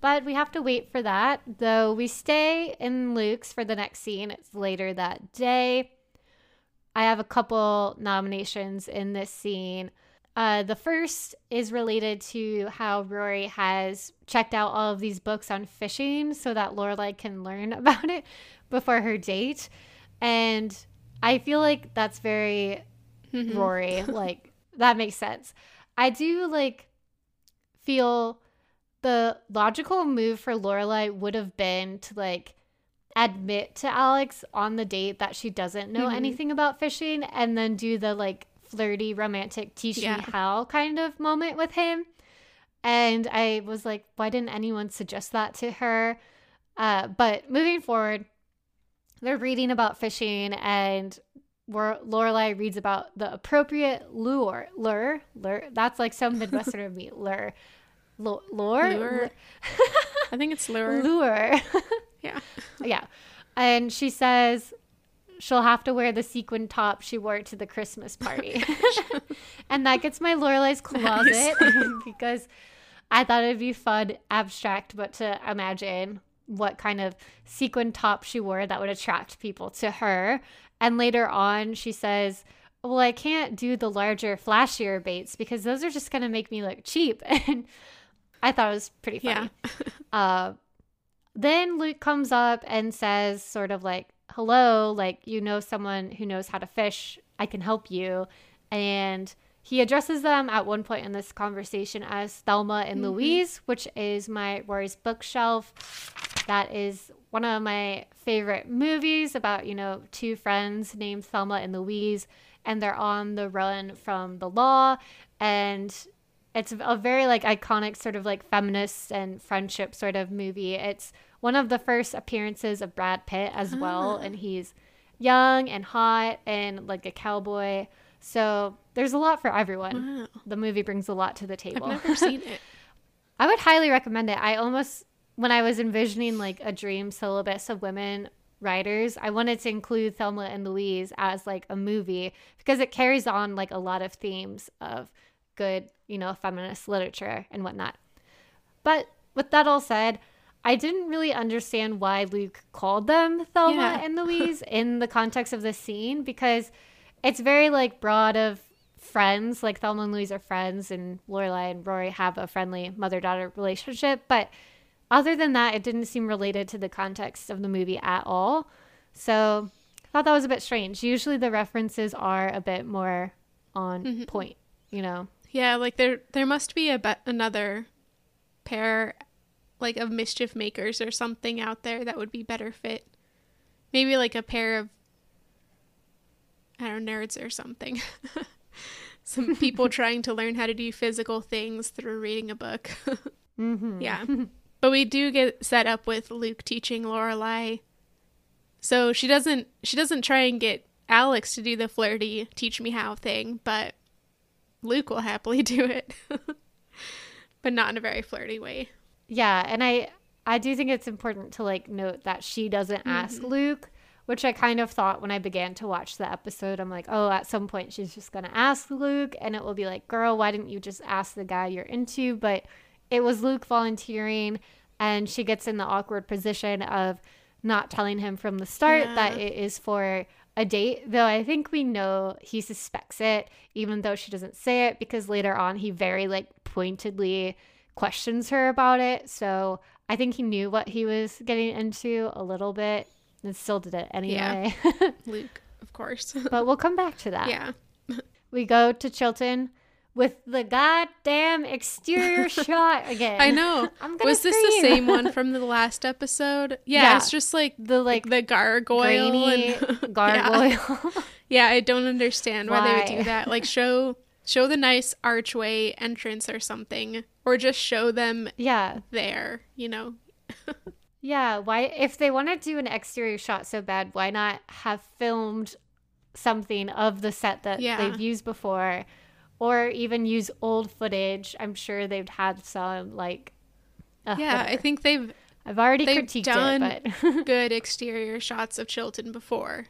But we have to wait for that, though we stay in Luke's for the next scene. It's later that day. I have a couple nominations in this scene. Uh, the first is related to how Rory has checked out all of these books on fishing so that Lorelai can learn about it before her date. And I feel like that's very mm-hmm. Rory. like, that makes sense. I do like feel the logical move for Lorelai would have been to like admit to Alex on the date that she doesn't know mm-hmm. anything about fishing and then do the like flirty romantic teach yeah. me how kind of moment with him. And I was like, why didn't anyone suggest that to her? Uh, but moving forward, they're reading about fishing and where Lorelai reads about the appropriate lure, lure, lure. That's like some Midwestern of me, lure, L- lure. lure. I think it's lure. Lure. yeah. Yeah, and she says she'll have to wear the sequin top she wore to the Christmas party, and that gets my Lorelai's closet nice. because I thought it'd be fun, abstract, but to imagine what kind of sequin top she wore that would attract people to her. And later on, she says, Well, I can't do the larger, flashier baits because those are just going to make me look cheap. And I thought it was pretty funny. Yeah. uh, then Luke comes up and says, sort of like, Hello, like, you know, someone who knows how to fish. I can help you. And he addresses them at one point in this conversation as Thelma and Louise, which is my Rory's bookshelf. That is one of my favorite movies about, you know, two friends named Thelma and Louise, and they're on the run from the law. And it's a very like iconic sort of like feminist and friendship sort of movie. It's one of the first appearances of Brad Pitt as well, ah. and he's young and hot and like a cowboy. So there's a lot for everyone. Wow. The movie brings a lot to the I've table. never seen it. I would highly recommend it. I almost, when I was envisioning like a dream syllabus of women writers, I wanted to include Thelma and Louise as like a movie because it carries on like a lot of themes of good, you know, feminist literature and whatnot. But with that all said, I didn't really understand why Luke called them Thelma Yeah. and Louise in the context of this scene because it's very like broad of friends. Like Thelma and Louise are friends, and Lorelai and Rory have a friendly mother daughter relationship. But other than that, it didn't seem related to the context of the movie at all. So I thought that was a bit strange. Usually the references are a bit more on point, you know? Yeah, like there there must be a be- another pair like of mischief makers or something out there that would be better fit. Maybe like a pair of I don't know, nerds or something. Some people trying to learn how to do physical things through reading a book. Mm-hmm. Yeah. But we do get set up with Luke teaching Lorelai. So she doesn't she doesn't try and get Alex to do the flirty teach me how thing, but Luke will happily do it. but not in a very flirty way. Yeah, and I I do think it's important to like note that she doesn't mm-hmm. ask Luke, which I kind of thought when I began to watch the episode. I'm like, oh, at some point she's just gonna ask Luke, and it will be like, girl, why didn't you just ask the guy you're into? But it was Luke volunteering, and she gets in the awkward position of not telling him from the start that it is for a date, though I think we know he suspects it, even though she doesn't say it, because later on he very like pointedly questions her about it. So I think he knew what he was getting into a little bit and still did it anyway. Luke, of course. but we'll come back to that. yeah. We go to Chilton with the goddamn exterior shot again. I know. I'm gonna Was this the same one from the last episode? Yeah, Yeah. it's just like The like the gargoyle and Yeah. gargoyle. Yeah, I don't understand why, they would do that. Like show show the nice archway entrance or something, or just show them yeah. there. You know. Yeah, why if they want to do an exterior shot so bad, why not have filmed something of the set that Yeah. they've used before or even use old footage? I'm sure they've had some like Ugh, Yeah, I think they've I've already they've critiqued done it, but good exterior shots of Chilton before.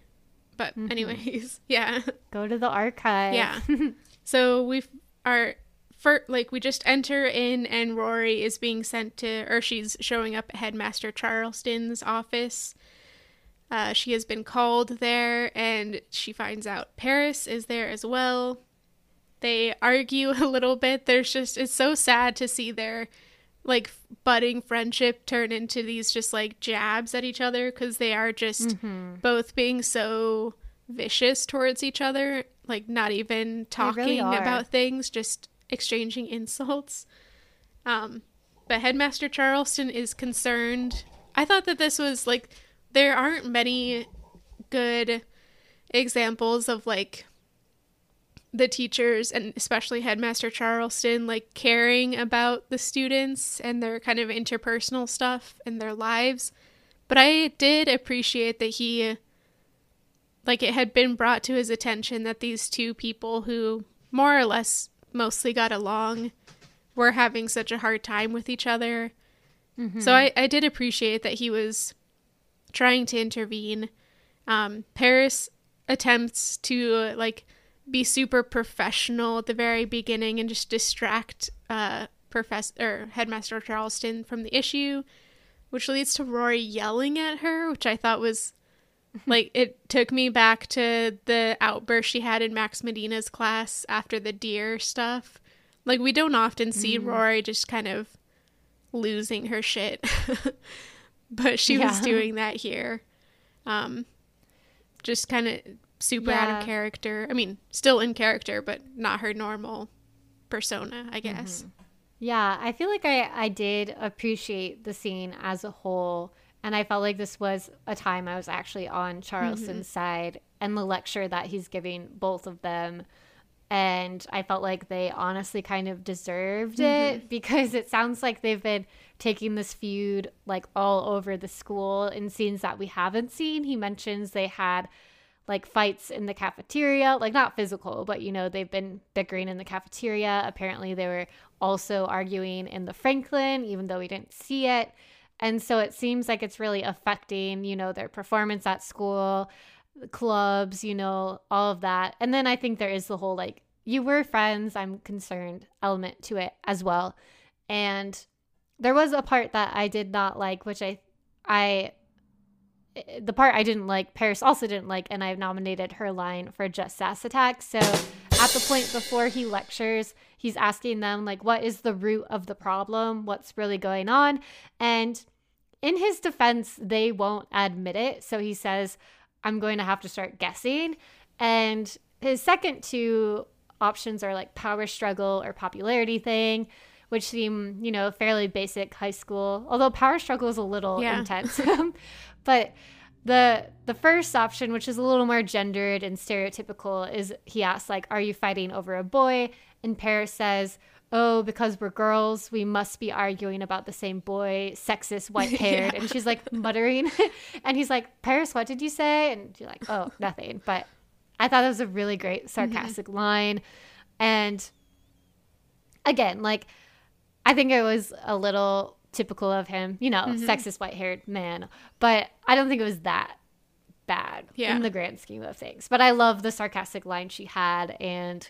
But Mm-hmm. anyways, yeah. go to the archive. Yeah. so we've our for like we just enter in and Rory is being sent to or she's showing up at Headmaster Charleston's office. Uh, she has been called there and she finds out Paris is there as well. They argue a little bit. There's just it's so sad to see their like budding friendship turn into these just like jabs at each other because they are just both being so vicious towards each other like not even talking really about things just exchanging insults um but headmaster charleston is concerned i thought that this was like there aren't many good examples of like the teachers and especially headmaster charleston like caring about the students and their kind of interpersonal stuff and their lives. But i did appreciate that he like it had been brought to his attention that these two people who more or less mostly got along were having such a hard time with each other. So I, I did appreciate that he was trying to intervene. Um, paris attempts to like be super professional at the very beginning and just distract uh professor or headmaster charleston from the issue which leads to rory yelling at her which i thought was like it took me back to the outburst she had in max medina's class after the deer stuff. Like we don't often see rory just kind of losing her shit but she was doing that here. Um just kind of super out of character. I mean, still in character, but not her normal persona, I mm-hmm. guess. Yeah, I feel like I, I did appreciate the scene as a whole. And I felt like this was a time I was actually on mm-hmm. Charleston's side and the lecture that he's giving both of them. And I felt like they honestly kind of deserved it mm-hmm. because it sounds like they've been taking this feud like all over the school in scenes that we haven't seen. He mentions they had like fights in the cafeteria, like not physical, but you know, they've been bickering in the cafeteria. Apparently, they were also arguing in the Franklin, even though we didn't see it. And so it seems like it's really affecting, you know, their performance at school, clubs, you know, all of that. And then I think there is the whole like, you were friends, I'm concerned element to it as well. And there was a part that I did not like, which I, I, the part I didn't like, Paris also didn't like, and I've nominated her line for Jess Sass Attack. So at the point before he lectures, he's asking them, like, what is the root of the problem? What's really going on? And in his defense, they won't admit it. So he says, I'm going to have to start guessing. And his second two options are like power struggle or popularity thing, which seem, you know, fairly basic high school, although power struggle is a little Yeah. intense. Um, but the the first option, which is a little more gendered and stereotypical, is he asks like, "Are you fighting over a boy?" And Paris says, "Oh, because we're girls, we must be arguing about the same boy, sexist, white haired." And she's like muttering, and he's like, "Paris, what did you say?" And she's like, "Oh, nothing." But I thought that was a really great mm-hmm. sarcastic line, and again, like I think it was a little typical of him, you know, mm-hmm. sexist white haired man, but I don't think it was that bad Yeah. in the grand scheme of things. But I love the sarcastic line she had and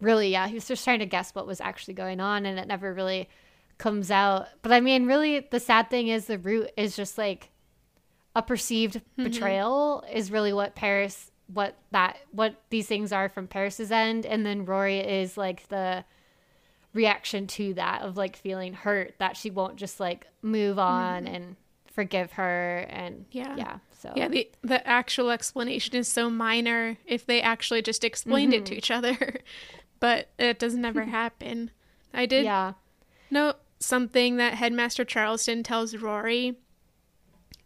really, yeah, he was just trying to guess what was actually going on and it never really comes out. But I mean, really the sad thing is the root is just like a perceived mm-hmm. betrayal is really what Paris what that what these things are from Paris's end and then Rory is like the reaction to that of like feeling hurt that she won't just like move on and forgive her and Yeah. yeah so Yeah, the the actual explanation is so minor if they actually just explained it to Mm-hmm. each other. but it doesn't ever happen. I did yeah know something that Headmaster Charleston tells Rory.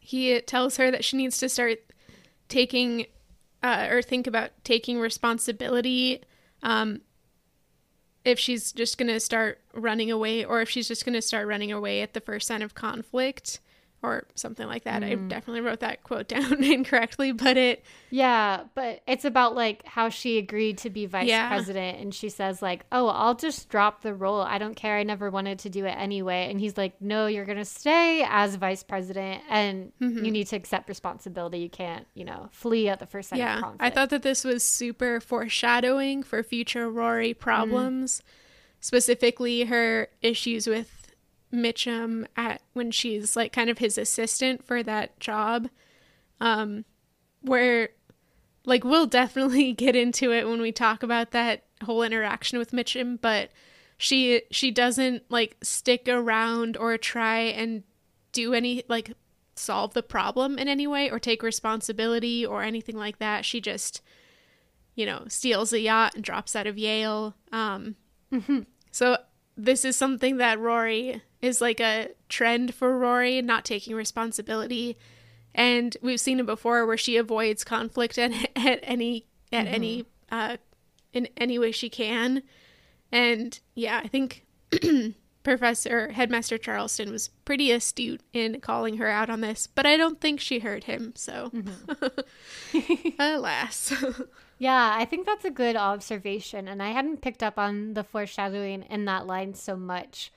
He tells her that she needs to start taking uh, or think about taking responsibility um, if she's just going to start running away or if she's just going to start running away at the first sign of conflict or something like that. I definitely wrote that quote down incorrectly, but it yeah but it's about like how she agreed to be vice Yeah. president and she says like oh i'll just drop the role. I don't care. I never wanted to do it anyway. And he's like no you're gonna stay as vice president and Mm-hmm. you need to accept responsibility. You can't you know flee at the first sign of yeah, conflict. I thought that this was super foreshadowing for future Rory problems, specifically her issues with Mitchum at when she's like kind of his assistant for that job. Um, where like we'll definitely get into it when we talk about that whole interaction with Mitchum, but she she doesn't like stick around or try and do any like solve the problem in any way or take responsibility or anything like that. She just, you know, steals a yacht and drops out of Yale. Um, So this is something that Rory is like a trend for Rory, not taking responsibility. And we've seen it before where she avoids conflict at, at any at any uh, in any way she can. And yeah, I think Professor Headmaster Charleston was pretty astute in calling her out on this, but I don't think she heard him. So, alas, Yeah, I think that's a good observation, and I hadn't picked up on the foreshadowing in that line so much.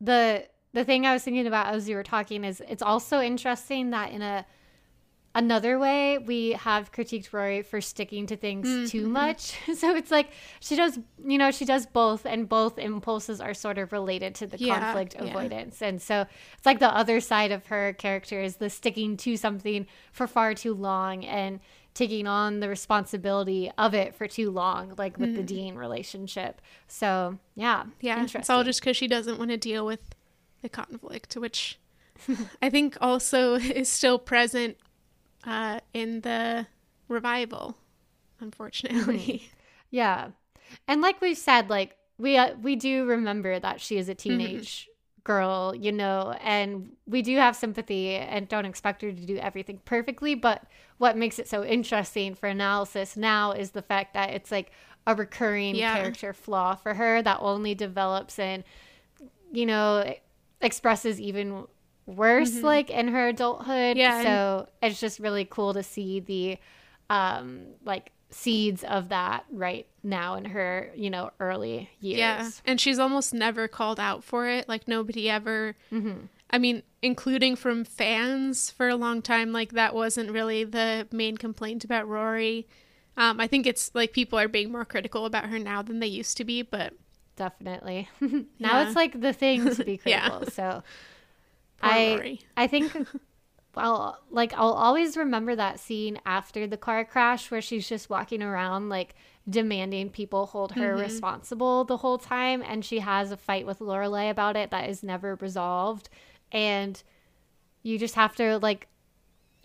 The The thing I was thinking about as you were talking is it's also interesting that in a another way we have critiqued Rory for sticking to things mm-hmm, too mm-hmm. much. So it's like she does, you know, she does both, and both impulses are sort of related to the Yeah, conflict yeah. avoidance, and so it's like the other side of her character is the sticking to something for far too long and taking on the responsibility of it for too long, like with the Dean relationship. So yeah, yeah, it's all just because she doesn't want to deal with the conflict, which I think also is still present uh, in the revival. unfortunately. Yeah. And like we've said, like we uh, we do remember that she is a teenage girl, you know, and we do have sympathy and don't expect her to do everything perfectly, but what makes it so interesting for analysis now is the fact that it's like a recurring Yeah. character flaw for her that only develops and you know expresses even worse like in her adulthood. Yeah, So it's just really cool to see the um like seeds of that right now in her, you know, early years. Yeah. And she's almost never called out for it. Like nobody ever I mean, including from fans for a long time, like that wasn't really the main complaint about Rory. Um, I think it's like people are being more critical about her now than they used to be, but Definitely. now Yeah. it's like the thing to be Yeah. critical. So poor I Rory. I think I'll like I'll always remember that scene after the car crash where she's just walking around like demanding people hold her Mm-hmm. responsible the whole time and she has a fight with Lorelai about it that is never resolved and you just have to like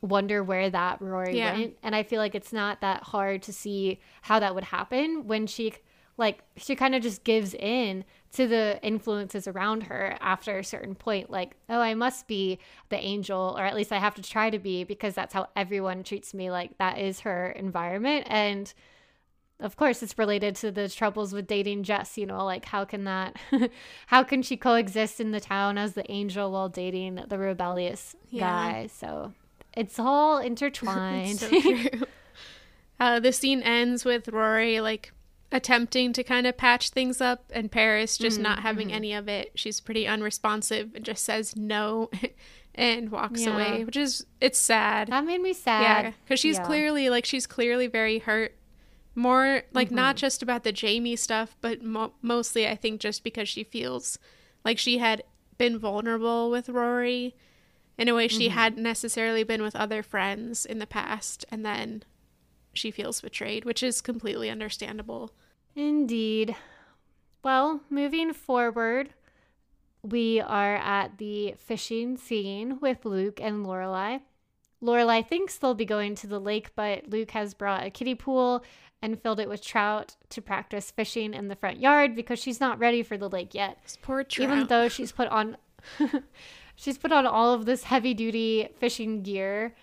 wonder where that Rory Yeah. went and I feel like it's not that hard to see how that would happen when she like she kind of just gives in to the influences around her after a certain point like oh i must be the angel or at least i have to try to be because that's how everyone treats me like that is her environment and of course it's related to the troubles with dating jess you know like how can that how can she coexist in the town as the angel while dating the rebellious Yeah. guy so it's all intertwined so true. uh, the scene ends with Rory like attempting to kind of patch things up and Paris just not having any of it. She's pretty unresponsive and just says no and walks Yeah. away, which is it's sad. that made me sad. Yeah, because she's Yeah. clearly like she's clearly very hurt. More like Mm-hmm. not just about the Jamie stuff, but mo- mostly I think just because she feels like she had been vulnerable with Rory in a way she Mm-hmm. hadn't necessarily been with other friends in the past, and then she feels betrayed, which is completely understandable. Indeed. Well, moving forward, we are at the fishing scene with Luke and Lorelai. Lorelai thinks they'll be going to the lake, but Luke has brought a kiddie pool and filled it with trout to practice fishing in the front yard because she's not ready for the lake yet. This poor trout. Even though she's put on she's put on all of this heavy duty fishing gear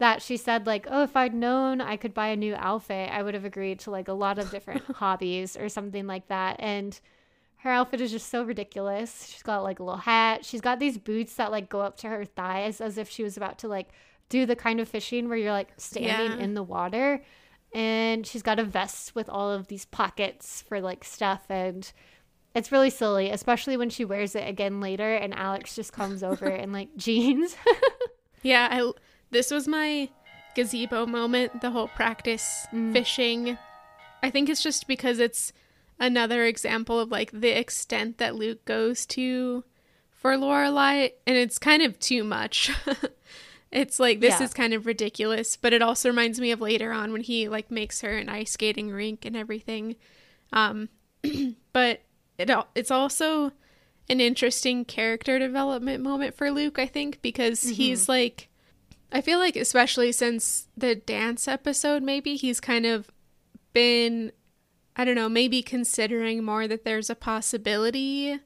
that she said like, "Oh, if I'd known I could buy a new outfit, I would have agreed to like a lot of different hobbies or something like that." And her outfit is just so ridiculous. She's got like a little hat. She's got these boots that like go up to her thighs as if she was about to like do the kind of fishing where you're like standing Yeah. in the water. And she's got a vest with all of these pockets for like stuff and it's really silly, especially when she wears it again later and Alex just comes over in like jeans. Yeah, I this was my gazebo moment, the whole practice Mm. fishing. I think it's just because it's another example of like the extent that Luke goes to for Lorelai, and it's kind of too much. it's like this Yeah. is kind of ridiculous, but it also reminds me of later on when he like makes her an ice skating rink and everything. Um, but it it's also an interesting character development moment for Luke, I think, because he's like I feel like especially since the dance episode maybe he's kind of been I don't know, maybe considering more that there's a possibility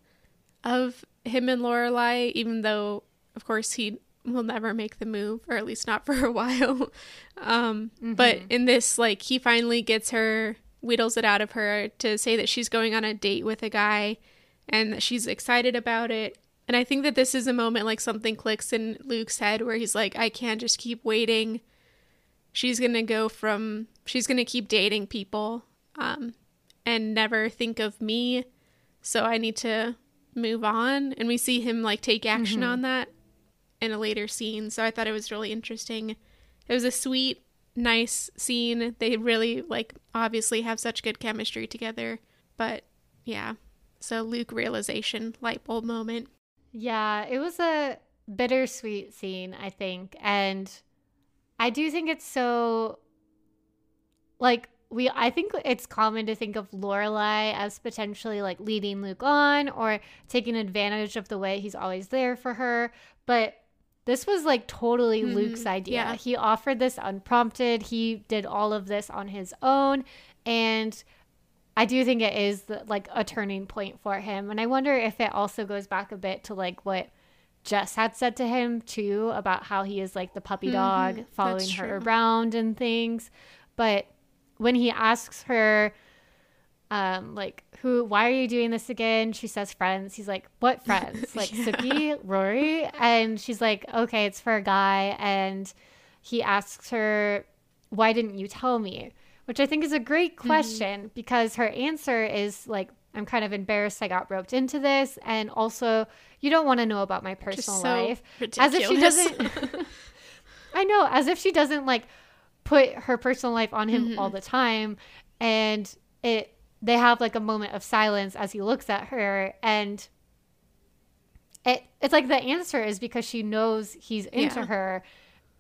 of him and Lorelai even though of course he will never make the move or at least not for a while. um but in this like he finally gets her wheedles it out of her to say that she's going on a date with a guy and that she's excited about it. And I think that this is a moment like something clicks in Luke's head where he's like, I can't just keep waiting. She's gonna go from she's gonna keep dating people, um, and never think of me. So I need to move on. And we see him like take action on that in a later scene. So I thought it was really interesting. It was a sweet, nice scene. They really like obviously have such good chemistry together. But yeah. So Luke realization, light bulb moment. Yeah, it was a bittersweet scene, I think. And I do think it's so like we I think it's common to think of Lorelai as potentially like leading Luke on or taking advantage of the way he's always there for her, but this was like totally mm-hmm. Luke's idea. yeah. He offered this unprompted. He did all of this on his own. And I do think it is like a turning point for him. And I wonder if it also goes back a bit to like what Jess had said to him too about how he is like the puppy dog following her true. around and things. But when he asks her, um, like, who, why are you doing this again? She says friends. He's like, what friends? Like Sookie, Rory? And she's like, okay, it's for a guy. And he asks her, why didn't you tell me? Which I think is a great Mm-hmm. question because her answer is like, I'm kind of embarrassed I got roped into this. And also, you don't want to know about my personal so life. As if she doesn't. I know, as if she doesn't like put her personal life on him Mm-hmm. all the time. And it, they have like a moment of silence as he looks at her and it, it's like the answer is because she knows he's into Yeah. her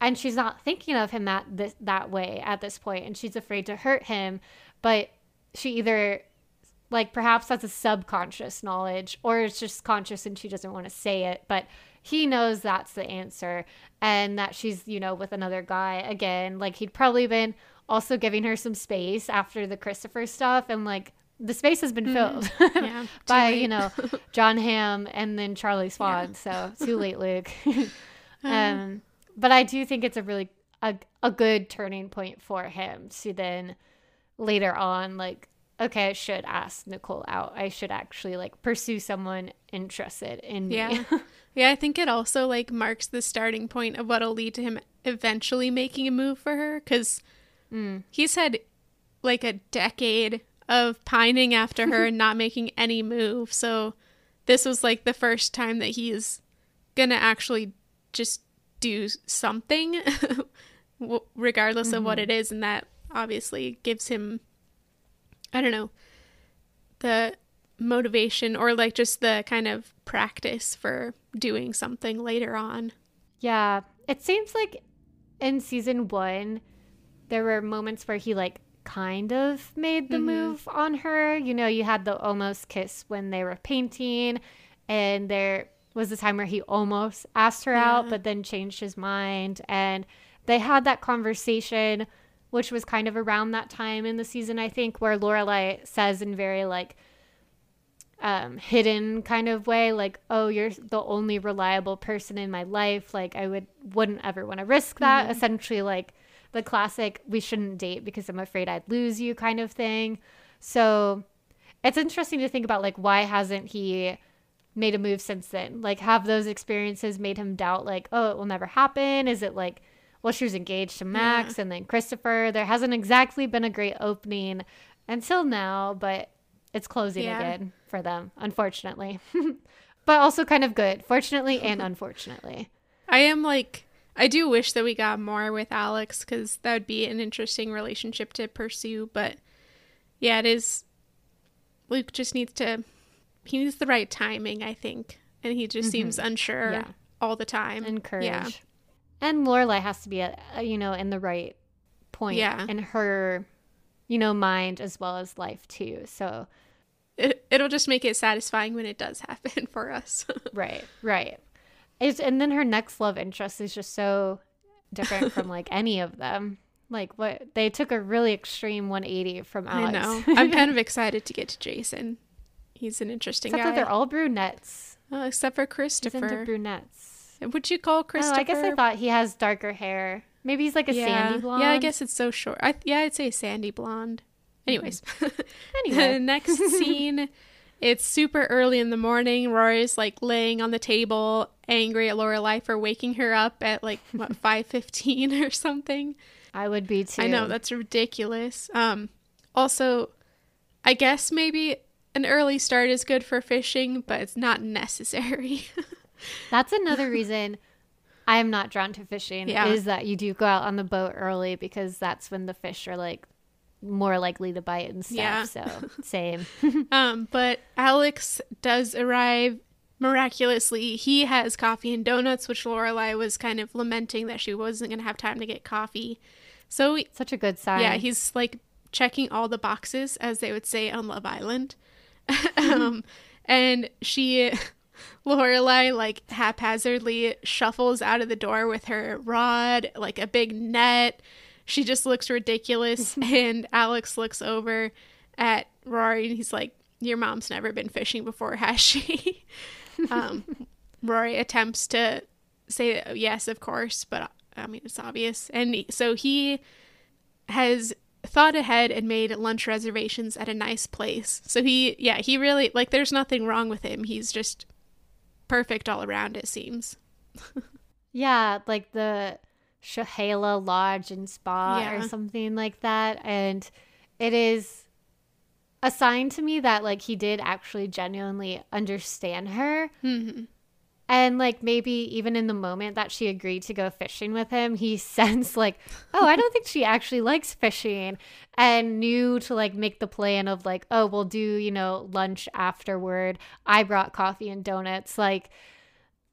and she's not thinking of him that this, that way at this point and she's afraid to hurt him but she either like perhaps that's a subconscious knowledge or it's just conscious and she doesn't want to say it but he knows that's the answer and that she's you know with another guy again. Like he'd probably been also giving her some space after the christopher stuff and like the space has been filled Yeah, by late. you know Jon Hamm and then charlie swan so too late luke. Um but i do think it's a really a, a good turning point for him to then later on like okay i should ask nicole out i should actually like pursue someone interested in me Yeah. yeah, I think it also like marks the starting point of what'll lead to him eventually making a move for her cuz mm. he's had like a decade of pining after her and not making any move. So this was like the first time that he's going to actually just do something regardless of what mm-hmm. it is and that obviously gives him I don't know the motivation or like just the kind of practice for doing something later on. Yeah, it seems like in season one, there were moments where he like kind of made the mm-hmm. move on her. You know, you had the almost kiss when they were painting, and there was the time where he almost asked her out, but then changed his mind. And they had that conversation, which was kind of around that time in the season, I think, where Lorelai says in very like um, hidden kind of way, like, "Oh, you're the only reliable person in my life. Like, I would wouldn't ever want to risk that." Essentially, like the classic "we shouldn't date because I'm afraid I'd lose you" kind of thing. So it's interesting to think about, like, why hasn't he made a move since then? Like, have those experiences made him doubt, like, "Oh, it will never happen"? Is it like well, she was engaged to Max and then Christopher. There hasn't exactly been a great opening until now, but it's closing Yeah. again for them, unfortunately. but also kind of good, fortunately and unfortunately. I am like I do wish that we got more with Alex cuz that would be an interesting relationship to pursue, but yeah, it is Luke just needs to he needs the right timing, I think. And he just seems unsure Yeah. all the time. And courage. Yeah. And Lorelai has to be, at, uh, you know, in the right point Yeah. in her, you know, mind as well as life too. So, It, it'll just make it satisfying when it does happen for us. right, right. It's, and then her next love interest is just so different from like any of them. Like what they took a really extreme 180 from I Alex. know. I'm kind of excited to get to Jason. He's an interesting Except guy. that they're all brunettes. Oh, except for He's into Christopher. brunettes. Would you call Christopher? Oh, I guess I thought he has darker hair. Maybe he's like a yeah. sandy blonde. Yeah, I guess it's so short. I, yeah, I'd say sandy blonde. Anyways, Anyway. the next scene, it's super early in the morning. Rory's like laying on the table, angry at Lorelai for waking her up at like what five fifteen or something. I would be too. I know that's ridiculous. Um, also, I guess maybe an early start is good for fishing, but it's not necessary. That's another reason I am not drawn to fishing. Yeah. Is that you do go out on the boat early because that's when the fish are like more likely to bite and stuff. Yeah. So same. Um, but Alex does arrive miraculously. He has coffee and donuts, which Lorelai was kind of lamenting that she wasn't going to have time to get coffee. So, Such a good sign. yeah, he's like checking all the boxes, as they would say on Love Island. um, and she Lorelai like haphazardly shuffles out of the door with her rod, like a big net. She just looks ridiculous. and Alex looks over at Rory and he's like, Your mom's never been fishing before, has she? um, Rory attempts to say, Yes, of course, but I mean, it's obvious. And so he has thought ahead and made lunch reservations at a nice place. So he, yeah, he really, like, there's nothing wrong with him. He's just perfect all around, it seems. yeah, like the Shahala Lodge and Spa yeah. or something like that. And it is a sign to me that, like, he did actually genuinely understand her. Mm-hmm. And like maybe even in the moment that she agreed to go fishing with him, he sensed like, oh, I don't think she actually likes fishing and knew to like make the plan of like, oh, we'll do, you know, lunch afterward. I brought coffee and donuts. Like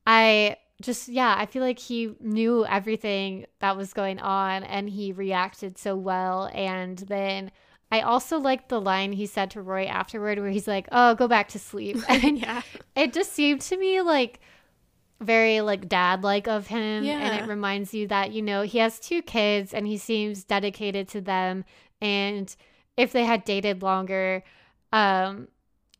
I just yeah, I feel like he knew everything that was going on and he reacted so well and then I also liked the line he said to Rory afterward where he's like, "Oh, go back to sleep." And yeah. it just seemed to me like very like dad like of him yeah. and it reminds you that you know he has two kids and he seems dedicated to them and if they had dated longer um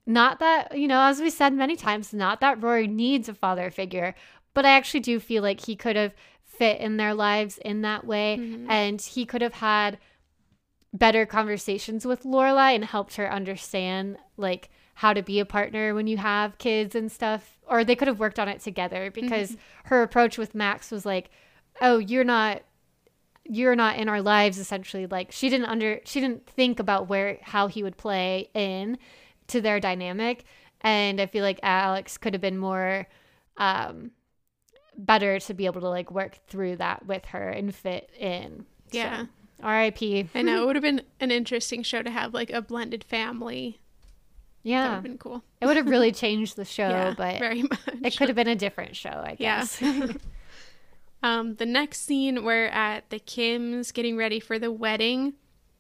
not that you know as we said many times not that Rory needs a father figure but I actually do feel like he could have fit in their lives in that way mm-hmm. and he could have had better conversations with Lorelai and helped her understand like how to be a partner when you have kids and stuff or they could have worked on it together because mm-hmm. her approach with Max was like, "Oh, you're not you're not in our lives essentially." Like she didn't under she didn't think about where how he would play in to their dynamic, and I feel like Alex could have been more um better to be able to like work through that with her and fit in. Yeah. So, R.I.P. I know it would have been an interesting show to have like a blended family yeah. That would have been cool. It would have really changed the show, yeah, but very much. It could have been a different show, I guess. Yeah. um, the next scene, we're at the Kims getting ready for the wedding.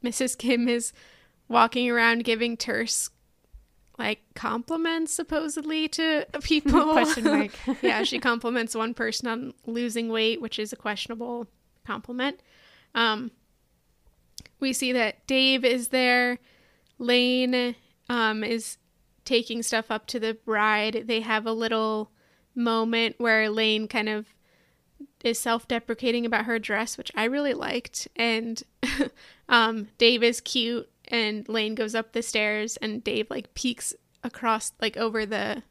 Mrs. Kim is walking around giving terse like compliments supposedly to people. Question mark. yeah, she compliments one person on losing weight, which is a questionable compliment. Um, we see that Dave is there. Lane um, is taking stuff up to the bride. They have a little moment where Lane kind of is self-deprecating about her dress, which I really liked, and um, Dave is cute, and Lane goes up the stairs, and Dave like peeks across like over the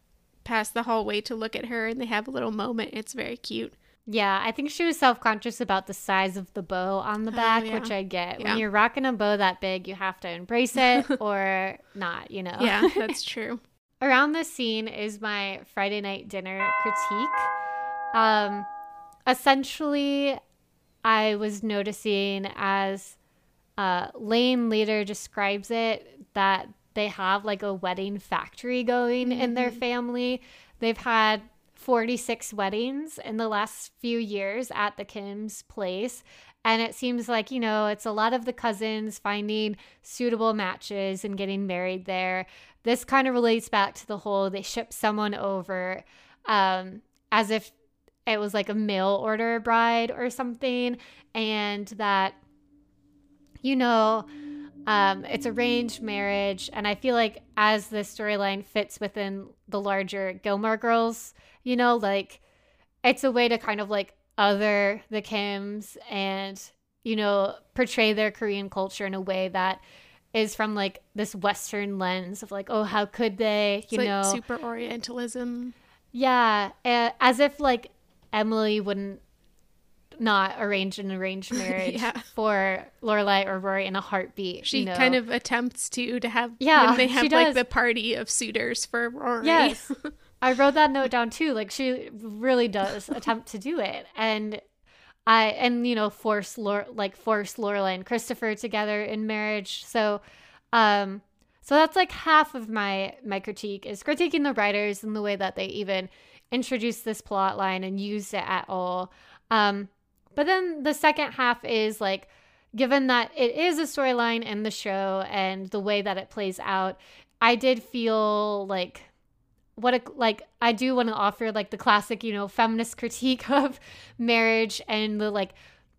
past the hallway to look at her, and they have a little moment. It's very cute. Yeah, I think she was self conscious about the size of the bow on the oh, back, oh, yeah. which I get. Yeah. When you're rocking a bow that big, you have to embrace it or not, you know? Yeah, that's true. Around this scene is my Friday night dinner critique. Um, essentially, I was noticing as uh, Lane later describes it that they have like a wedding factory going mm-hmm. in their mm-hmm. family. They've had 46 weddings in the last few years at the Kim's place. And it seems like, you know, it's a lot of the cousins finding suitable matches and getting married there. This kind of relates back to the whole they ship someone over um, as if it was like a mail order bride or something. And that, you know, um, it's arranged marriage. And I feel like as the storyline fits within the larger Gilmore Girls you know, like it's a way to kind of like other the Kims and, you know, portray their Korean culture in a way that is from like this Western lens of like, oh, how could they, you it's know, like super Orientalism. Yeah, uh, as if like Emily wouldn't not arrange an arranged marriage yeah. for Lorelai or Rory in a heartbeat. She you know? kind of attempts to to have yeah, when they have like the party of suitors for Rory. Yes. I wrote that note down too. Like she really does attempt to do it, and I and you know force like force Lorelai and Christopher together in marriage. So, um, so that's like half of my my critique is critiquing the writers and the way that they even introduced this plot line and used it at all. Um, but then the second half is like given that it is a storyline in the show and the way that it plays out, I did feel like what a like I do want to offer like the classic, you know, feminist critique of marriage and the like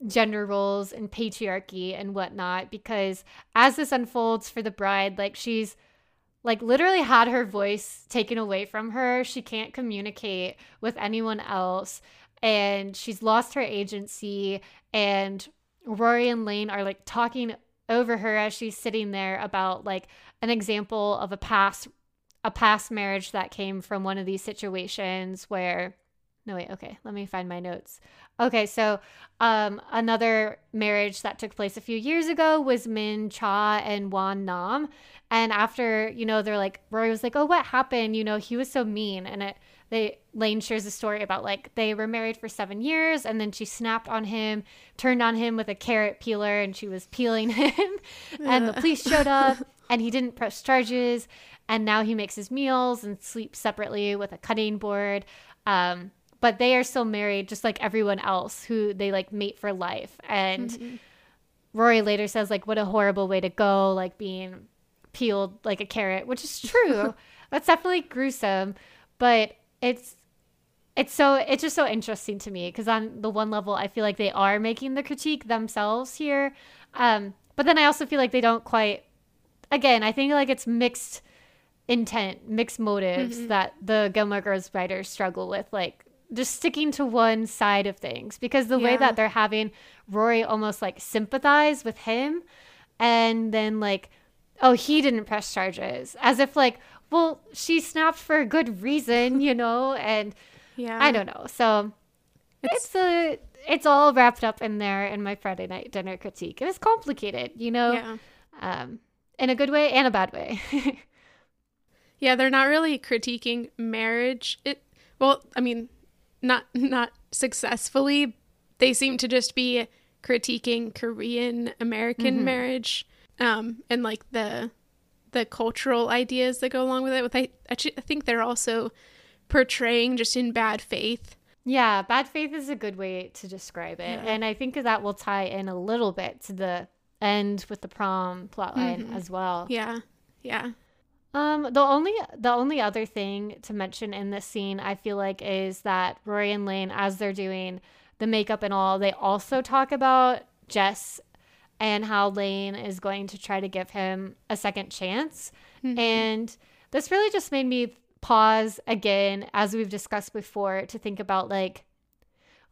gender roles and patriarchy and whatnot because as this unfolds for the bride, like she's like literally had her voice taken away from her. She can't communicate with anyone else and she's lost her agency and Rory and Lane are like talking over her as she's sitting there about like an example of a past a past marriage that came from one of these situations where no wait okay let me find my notes. Okay so um another marriage that took place a few years ago was min cha and wan nam. And after you know they're like rory was like oh what happened? You know he was so mean. And it they lane shares a story about like they were married for seven years and then she snapped on him turned on him with a carrot peeler and she was peeling him. And the police showed up and he didn't press charges and now he makes his meals and sleeps separately with a cutting board. Um, but they are still married just like everyone else who they like mate for life. And mm-hmm. rory later says like what a horrible way to go like being peeled like a carrot which is true. That's definitely gruesome. But it's it's so it's just so interesting to me because on the one level i feel like they are making the critique themselves here. Um, but then i also feel like they don't quite again i think like it's mixed intent mixed motives mm-hmm. that the gilmore girls writers struggle with like just sticking to one side of things because the yeah. way that they're having rory almost like sympathize with him and then like oh he didn't press charges as if like well, she snapped for a good reason, you know, and yeah, I don't know. So it's, it's a it's all wrapped up in there in my Friday night dinner critique. It was complicated, you know, yeah. um, in a good way and a bad way. yeah, they're not really critiquing marriage. It well, I mean, not not successfully. They seem to just be critiquing Korean American mm-hmm. marriage, um, and like the the cultural ideas that go along with it. With I, I think they're also portraying just in bad faith. Yeah, bad faith is a good way to describe it, yeah. and I think that will tie in a little bit to the end with the prom plotline mm-hmm. as well. Yeah, yeah. Um, the only the only other thing to mention in this scene, I feel like, is that Rory and Lane, as they're doing the makeup and all, they also talk about Jess and how Lane is going to try to give him a second chance. Mm-hmm. And this really just made me pause again, as we've discussed before, to think about like,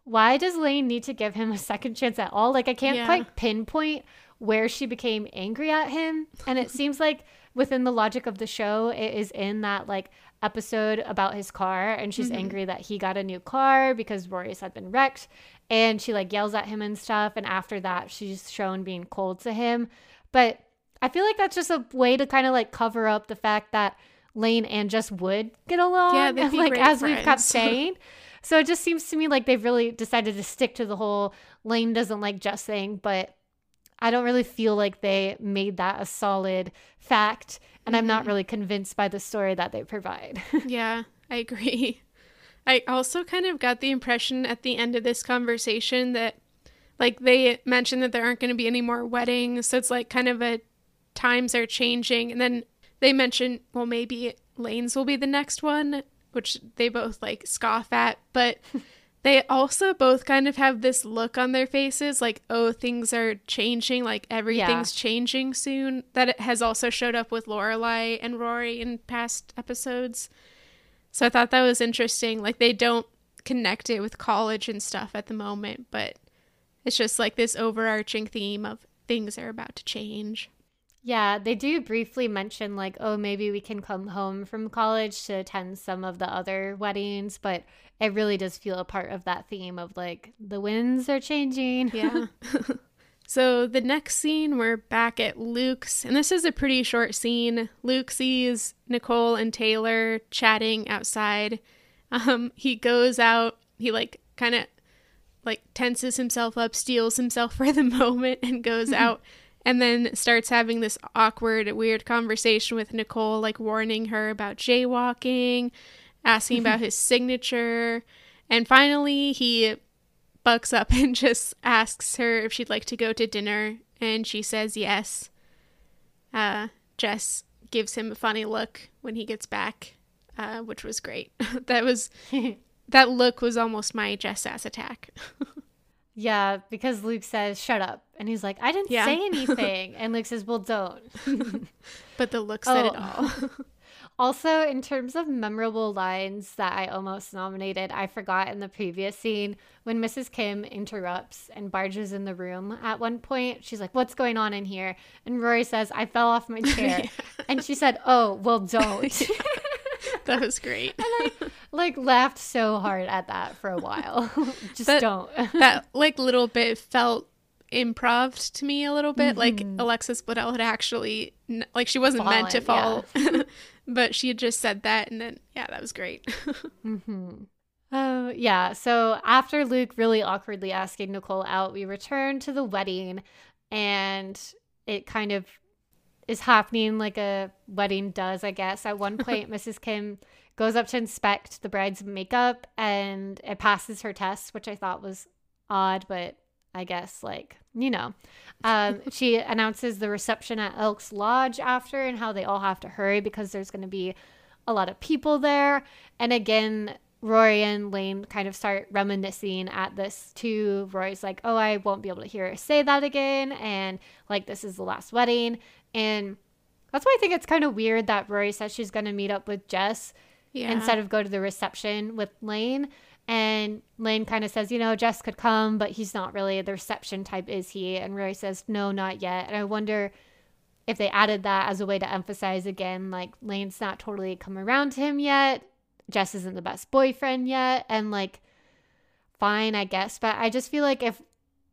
why does Lane need to give him a second chance at all? Like, I can't yeah. quite pinpoint where she became angry at him. And it seems like within the logic of the show, it is in that like episode about his car and she's mm-hmm. angry that he got a new car because Rory's had been wrecked and she like yells at him and stuff and after that she's shown being cold to him but i feel like that's just a way to kind of like cover up the fact that lane and Jess would get along yeah they'd be like as friends. we've kept saying so it just seems to me like they've really decided to stick to the whole lane doesn't like Jess thing but i don't really feel like they made that a solid fact and mm-hmm. i'm not mm-hmm. really convinced by the story that they provide yeah i agree I also kind of got the impression at the end of this conversation that like they mentioned that there aren't going to be any more weddings, so it's like kind of a times are changing and then they mention well maybe Lane's will be the next one, which they both like scoff at, but they also both kind of have this look on their faces like oh things are changing like everything's yeah. changing soon that it has also showed up with lorelai and rory in past episodes so I thought that was interesting. Like they don't connect it with college and stuff at the moment, but it's just like this overarching theme of things are about to change. Yeah, they do briefly mention like, oh, maybe we can come home from college to attend some of the other weddings, but it really does feel a part of that theme of like the winds are changing. Yeah. So the next scene, we're back at Luke's, and this is a pretty short scene. Luke sees Nicole and Taylor chatting outside. Um, he goes out, he like kind of like tenses himself up, steels himself for the moment, and goes out, and then starts having this awkward, weird conversation with Nicole, like warning her about jaywalking, asking about his signature, and finally he bucks up and just asks her if she'd like to go to dinner, and she says yes. Uh, Jess gives him a funny look when he gets back. uh, which was great. that was that look was almost my Jess Sass attack. Yeah, because Luke says, shut up. And he's like, I didn't Yeah. say anything. and Luke says, well, don't. but the look said it Oh. all. Also, in terms of memorable lines that I almost nominated, I forgot in the previous scene when Mrs. Kim interrupts and barges in the room at one point. She's like, What's going on in here? And Rory says, I fell off my chair. And she said, Oh, well, don't. That was great. And I like, laughed so hard at that for a while. Just That- don't. that like little bit felt improv to me a little bit like Mm-hmm. alexis Bledel had actually like she wasn't meant to fall Fallen, but she had just said that and then yeah that was great Oh, yeah. So after Luke really awkwardly asking Nicole out, we return to the wedding and it kind of is happening like a wedding does, I guess. At one point, Mrs. Kim goes up to inspect the bride's makeup and it passes her test, which I thought was odd, but I guess, like, you know. Um, she announces the reception at Elks Lodge after and how they all have to hurry because there's going to be a lot of people there. And again, Rory and Lane kind of start reminiscing at this too. Rory's like, oh, I won't be able to hear her say that again. And like, this is the last wedding. And that's why I think it's kind of weird that Rory says she's going to meet up with Jess yeah instead of go to the reception with Lane. And Lane kind of says, you know, Jess could come, but he's not really the reception type, is he? And Rory says, no, not yet. And I wonder if they added that as a way to emphasize again, like Lane's not totally come around to him yet. Jess isn't the best boyfriend yet. And like, fine, I guess. But I just feel like if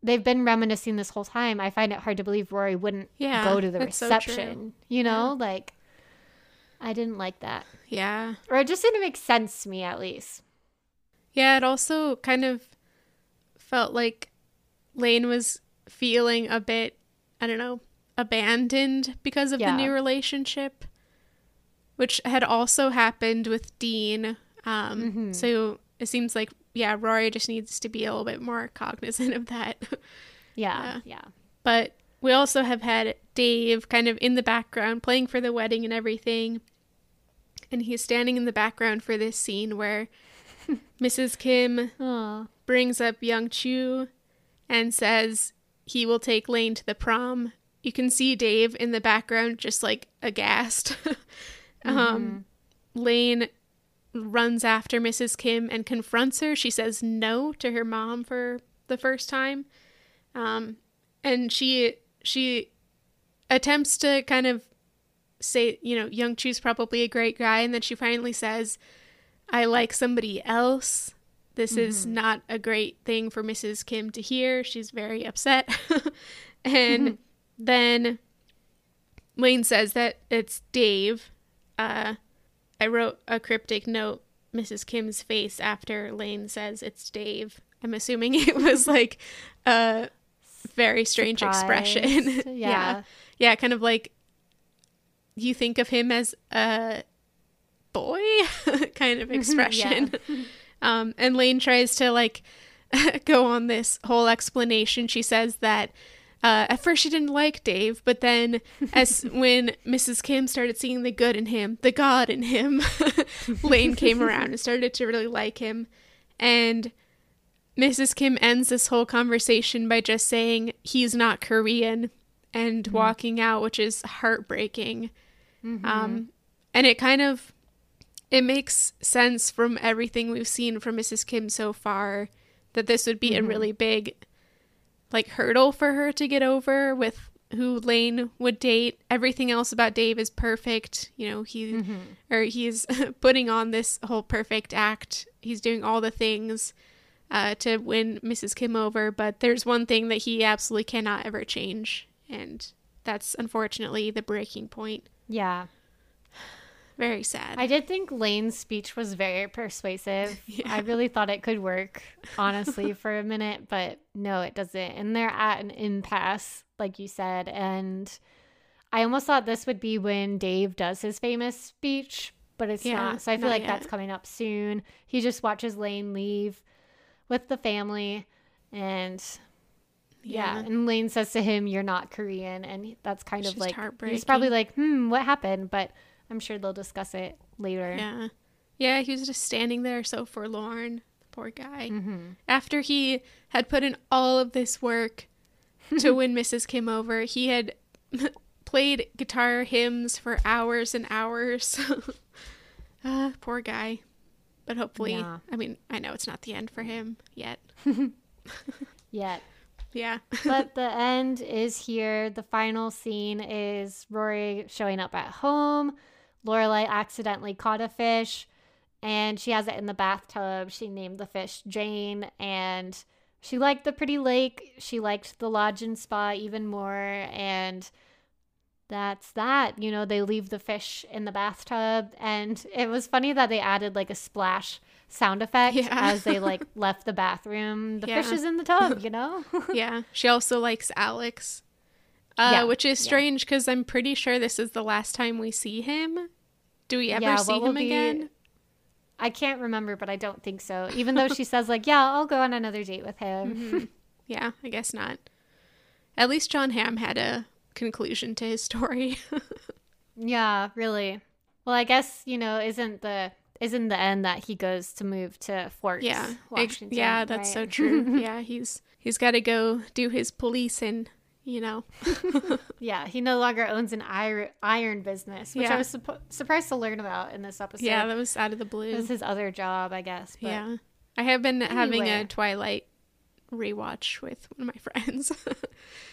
they've been reminiscing this whole time, I find it hard to believe Rory wouldn't Yeah, go to the that's so reception. you know, like, I didn't like that. yeah Or it just didn't make sense to me, at least. yeah it also kind of felt like lane was feeling a bit i don't know abandoned because of Yeah. the new relationship which had also happened with dean um Mm-hmm. so it seems like yeah rory just needs to be a little bit more cognizant of that Yeah, yeah. But we also have had Dave kind of in the background playing for the wedding and everything. And he's standing in the background for this scene where Mrs. Kim Aw. brings up Young Chu and says he will take Lane to the prom. You can see Dave in the background just like aghast. um Lane runs after Mrs. Kim and confronts her. She says no to her mom for the first time. Um and she she attempts to kind of say, you know, Young Chu's probably a great guy and then she finally says I like somebody else. This is not a great thing for Mrs. Kim to hear. She's very upset. and then Lane says that it's Dave. Uh, I wrote a cryptic note, Mrs. Kim's face, after Lane says it's Dave. I'm assuming it was like a very strange expression. Surprised, yeah. yeah. kind of like you think of him as a boy kind of expression. Um, and Lane tries to like go on this whole explanation. She says that uh, at first she didn't like Dave, but then as when Mrs. Kim started seeing the good in him, the God in him, Lane came around and started to really like him. And Mrs. Kim ends this whole conversation by just saying he's not Korean and walking out, which is heartbreaking. Um, and it kind of it makes sense from everything we've seen from Mrs. Kim so far that this would be a really big like hurdle for her to get over with who Lane would date. Everything else about Dave is perfect. You know, he or he's putting on this whole perfect act. He's doing all the things uh, to win Mrs. Kim over, but there's one thing that he absolutely cannot ever change, and that's unfortunately the breaking point. Yeah. Very sad. I did think Lane's speech was very persuasive. I really thought it could work, honestly, for a minute, but no, it doesn't. And they're at an impasse, like you said. And I almost thought this would be when Dave does his famous speech, but it's Yeah, not. So I feel like yet. that's coming up soon. He just watches Lane leave with the family. And yeah. Yeah. And Lane says to him, You're not Korean. And that's kind It's of like, he's probably like, Hmm, what happened? But I'm sure they'll discuss it later. Yeah. Yeah, he was just standing there so forlorn. Poor guy. Mm-hmm. After he had put in all of this work to win Mrs. Kim over, he had played guitar hymns for hours and hours. uh, poor guy. But hopefully, Yeah. I mean, I know it's not the end for him yet. Yet. Yeah. but the end is here. The final scene is Rory showing up at home. Lorelai accidentally caught a fish and she has it in the bathtub. She named the fish Jane and she liked the pretty lake. She liked the lodge and spa even more. And that's that. You know, they leave the fish in the bathtub. And it was funny that they added like a splash sound effect Yeah. as they like left the bathroom. The fish is in the tub, you know? yeah. She also likes Alex. Uh, Yeah, which is strange because I'm pretty sure this is the last time we see him. Do we ever Yeah, see him be- again? I can't remember, but I don't think so. Even though she says like, "Yeah, I'll go on another date with him." Mm-hmm. Yeah, I guess not. At least Jon Hamm had a conclusion to his story. yeah, really. Well, I guess you know, isn't the isn't the end that he goes to move to Fort yeah. Washington? yeah, that's so true. yeah, he's he's got to go do his policing, you know. yeah, he no longer owns an iron iron business, which I was suppo- surprised to learn about in this episode. yeah, that was out of the it blue. was his other job, I guess. But yeah. I have been having a Twilight rewatch with one of my friends.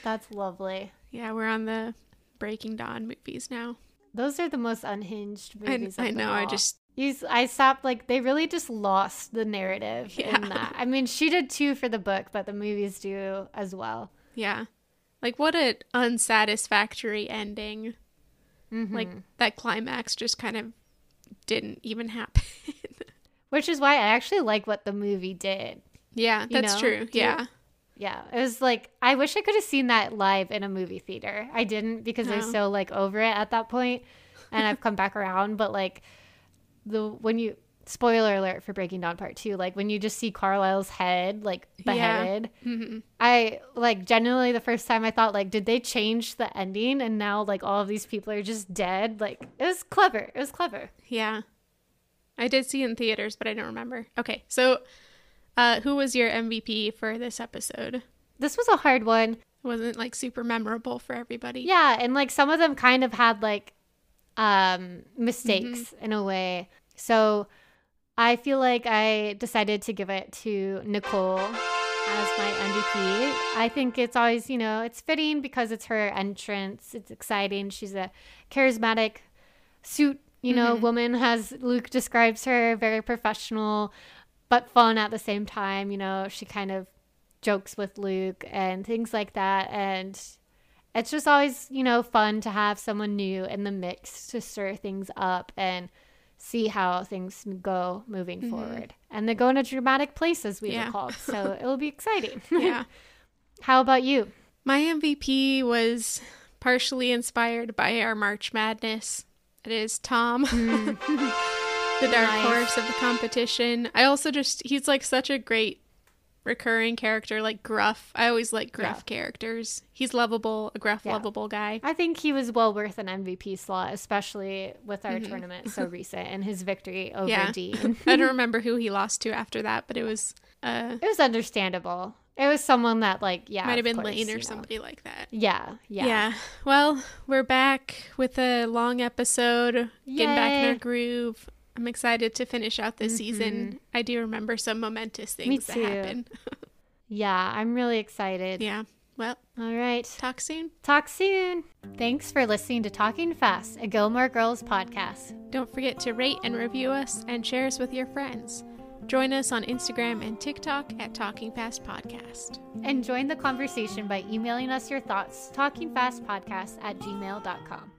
that's lovely. yeah, we're on the Breaking Dawn movies now. Those are the most unhinged I, movies. I them know, I just You, I stopped like they really just lost the narrative Yeah. in that. I mean, she did too for the book, but the movies do as well. yeah. Like what an unsatisfactory ending. Mm-hmm. Like that climax just kind of didn't even happen. Which is why I actually like what the movie did. yeah, that's know, true. do you- Yeah. Yeah, it was like I wish I could have seen that live in a movie theater. I didn't because I was so like over it at that point, and I've come back around. But like the when you spoiler alert for Breaking Dawn Part Two, like when you just see Carlisle's head like Yeah. beheaded, hmm I like genuinely the first time I thought like did they change the ending and now like all of these people are just dead? Like it was clever. It was clever. Yeah. I did see it in theaters, but I don't remember. Okay, so uh, who was your MVP for this episode? This was a hard one. It wasn't like super memorable for everybody. Yeah, and like some of them kind of had like um mistakes Mm-hmm. in a way. So I feel like I decided to give it to Nicole as my MVP. I think it's always, you know, it's fitting because it's her entrance. It's exciting. She's a charismatic suit, you know, mm-hmm. woman as Luke describes her, very professional but fun at the same time, you know, she kind of jokes with Luke and things like that and it's just always, you know, fun to have someone new in the mix to stir things up and see how things go moving mm-hmm. forward. And they're going to dramatic places, we Yeah. were called. So it'll be exciting. Yeah. how about you? My MVP was partially inspired by our March Madness. It is Tom, mm. the dark Nice. horse of the competition. I also just, he's like such a great recurring character, like gruff. I always like gruff Yeah. characters. He's lovable, a gruff, Yeah. lovable guy. I think he was well worth an MVP slot, especially with our tournament so recent and his victory over Yeah. Dean. I don't remember who he lost to after that, but it was, uh, it was understandable. It was someone that, like, yeah, might have been course, Lane you or know. somebody like that. Yeah, yeah, Yeah. Well, we're back with a long episode, getting back in our groove. I'm excited to finish out this season. Mm-hmm. I do remember some momentous Me things that happened. Yeah, I'm really excited. yeah. Well, All right. talk soon. Talk soon. Thanks for listening to Talking Fast, a Gilmore Girls podcast. Don't forget to rate and review us and share us with your friends. Join us on Instagram and TikTok at Talking Fast Podcast. And join the conversation by emailing us your thoughts, talkingfastpodcast at gmail.com.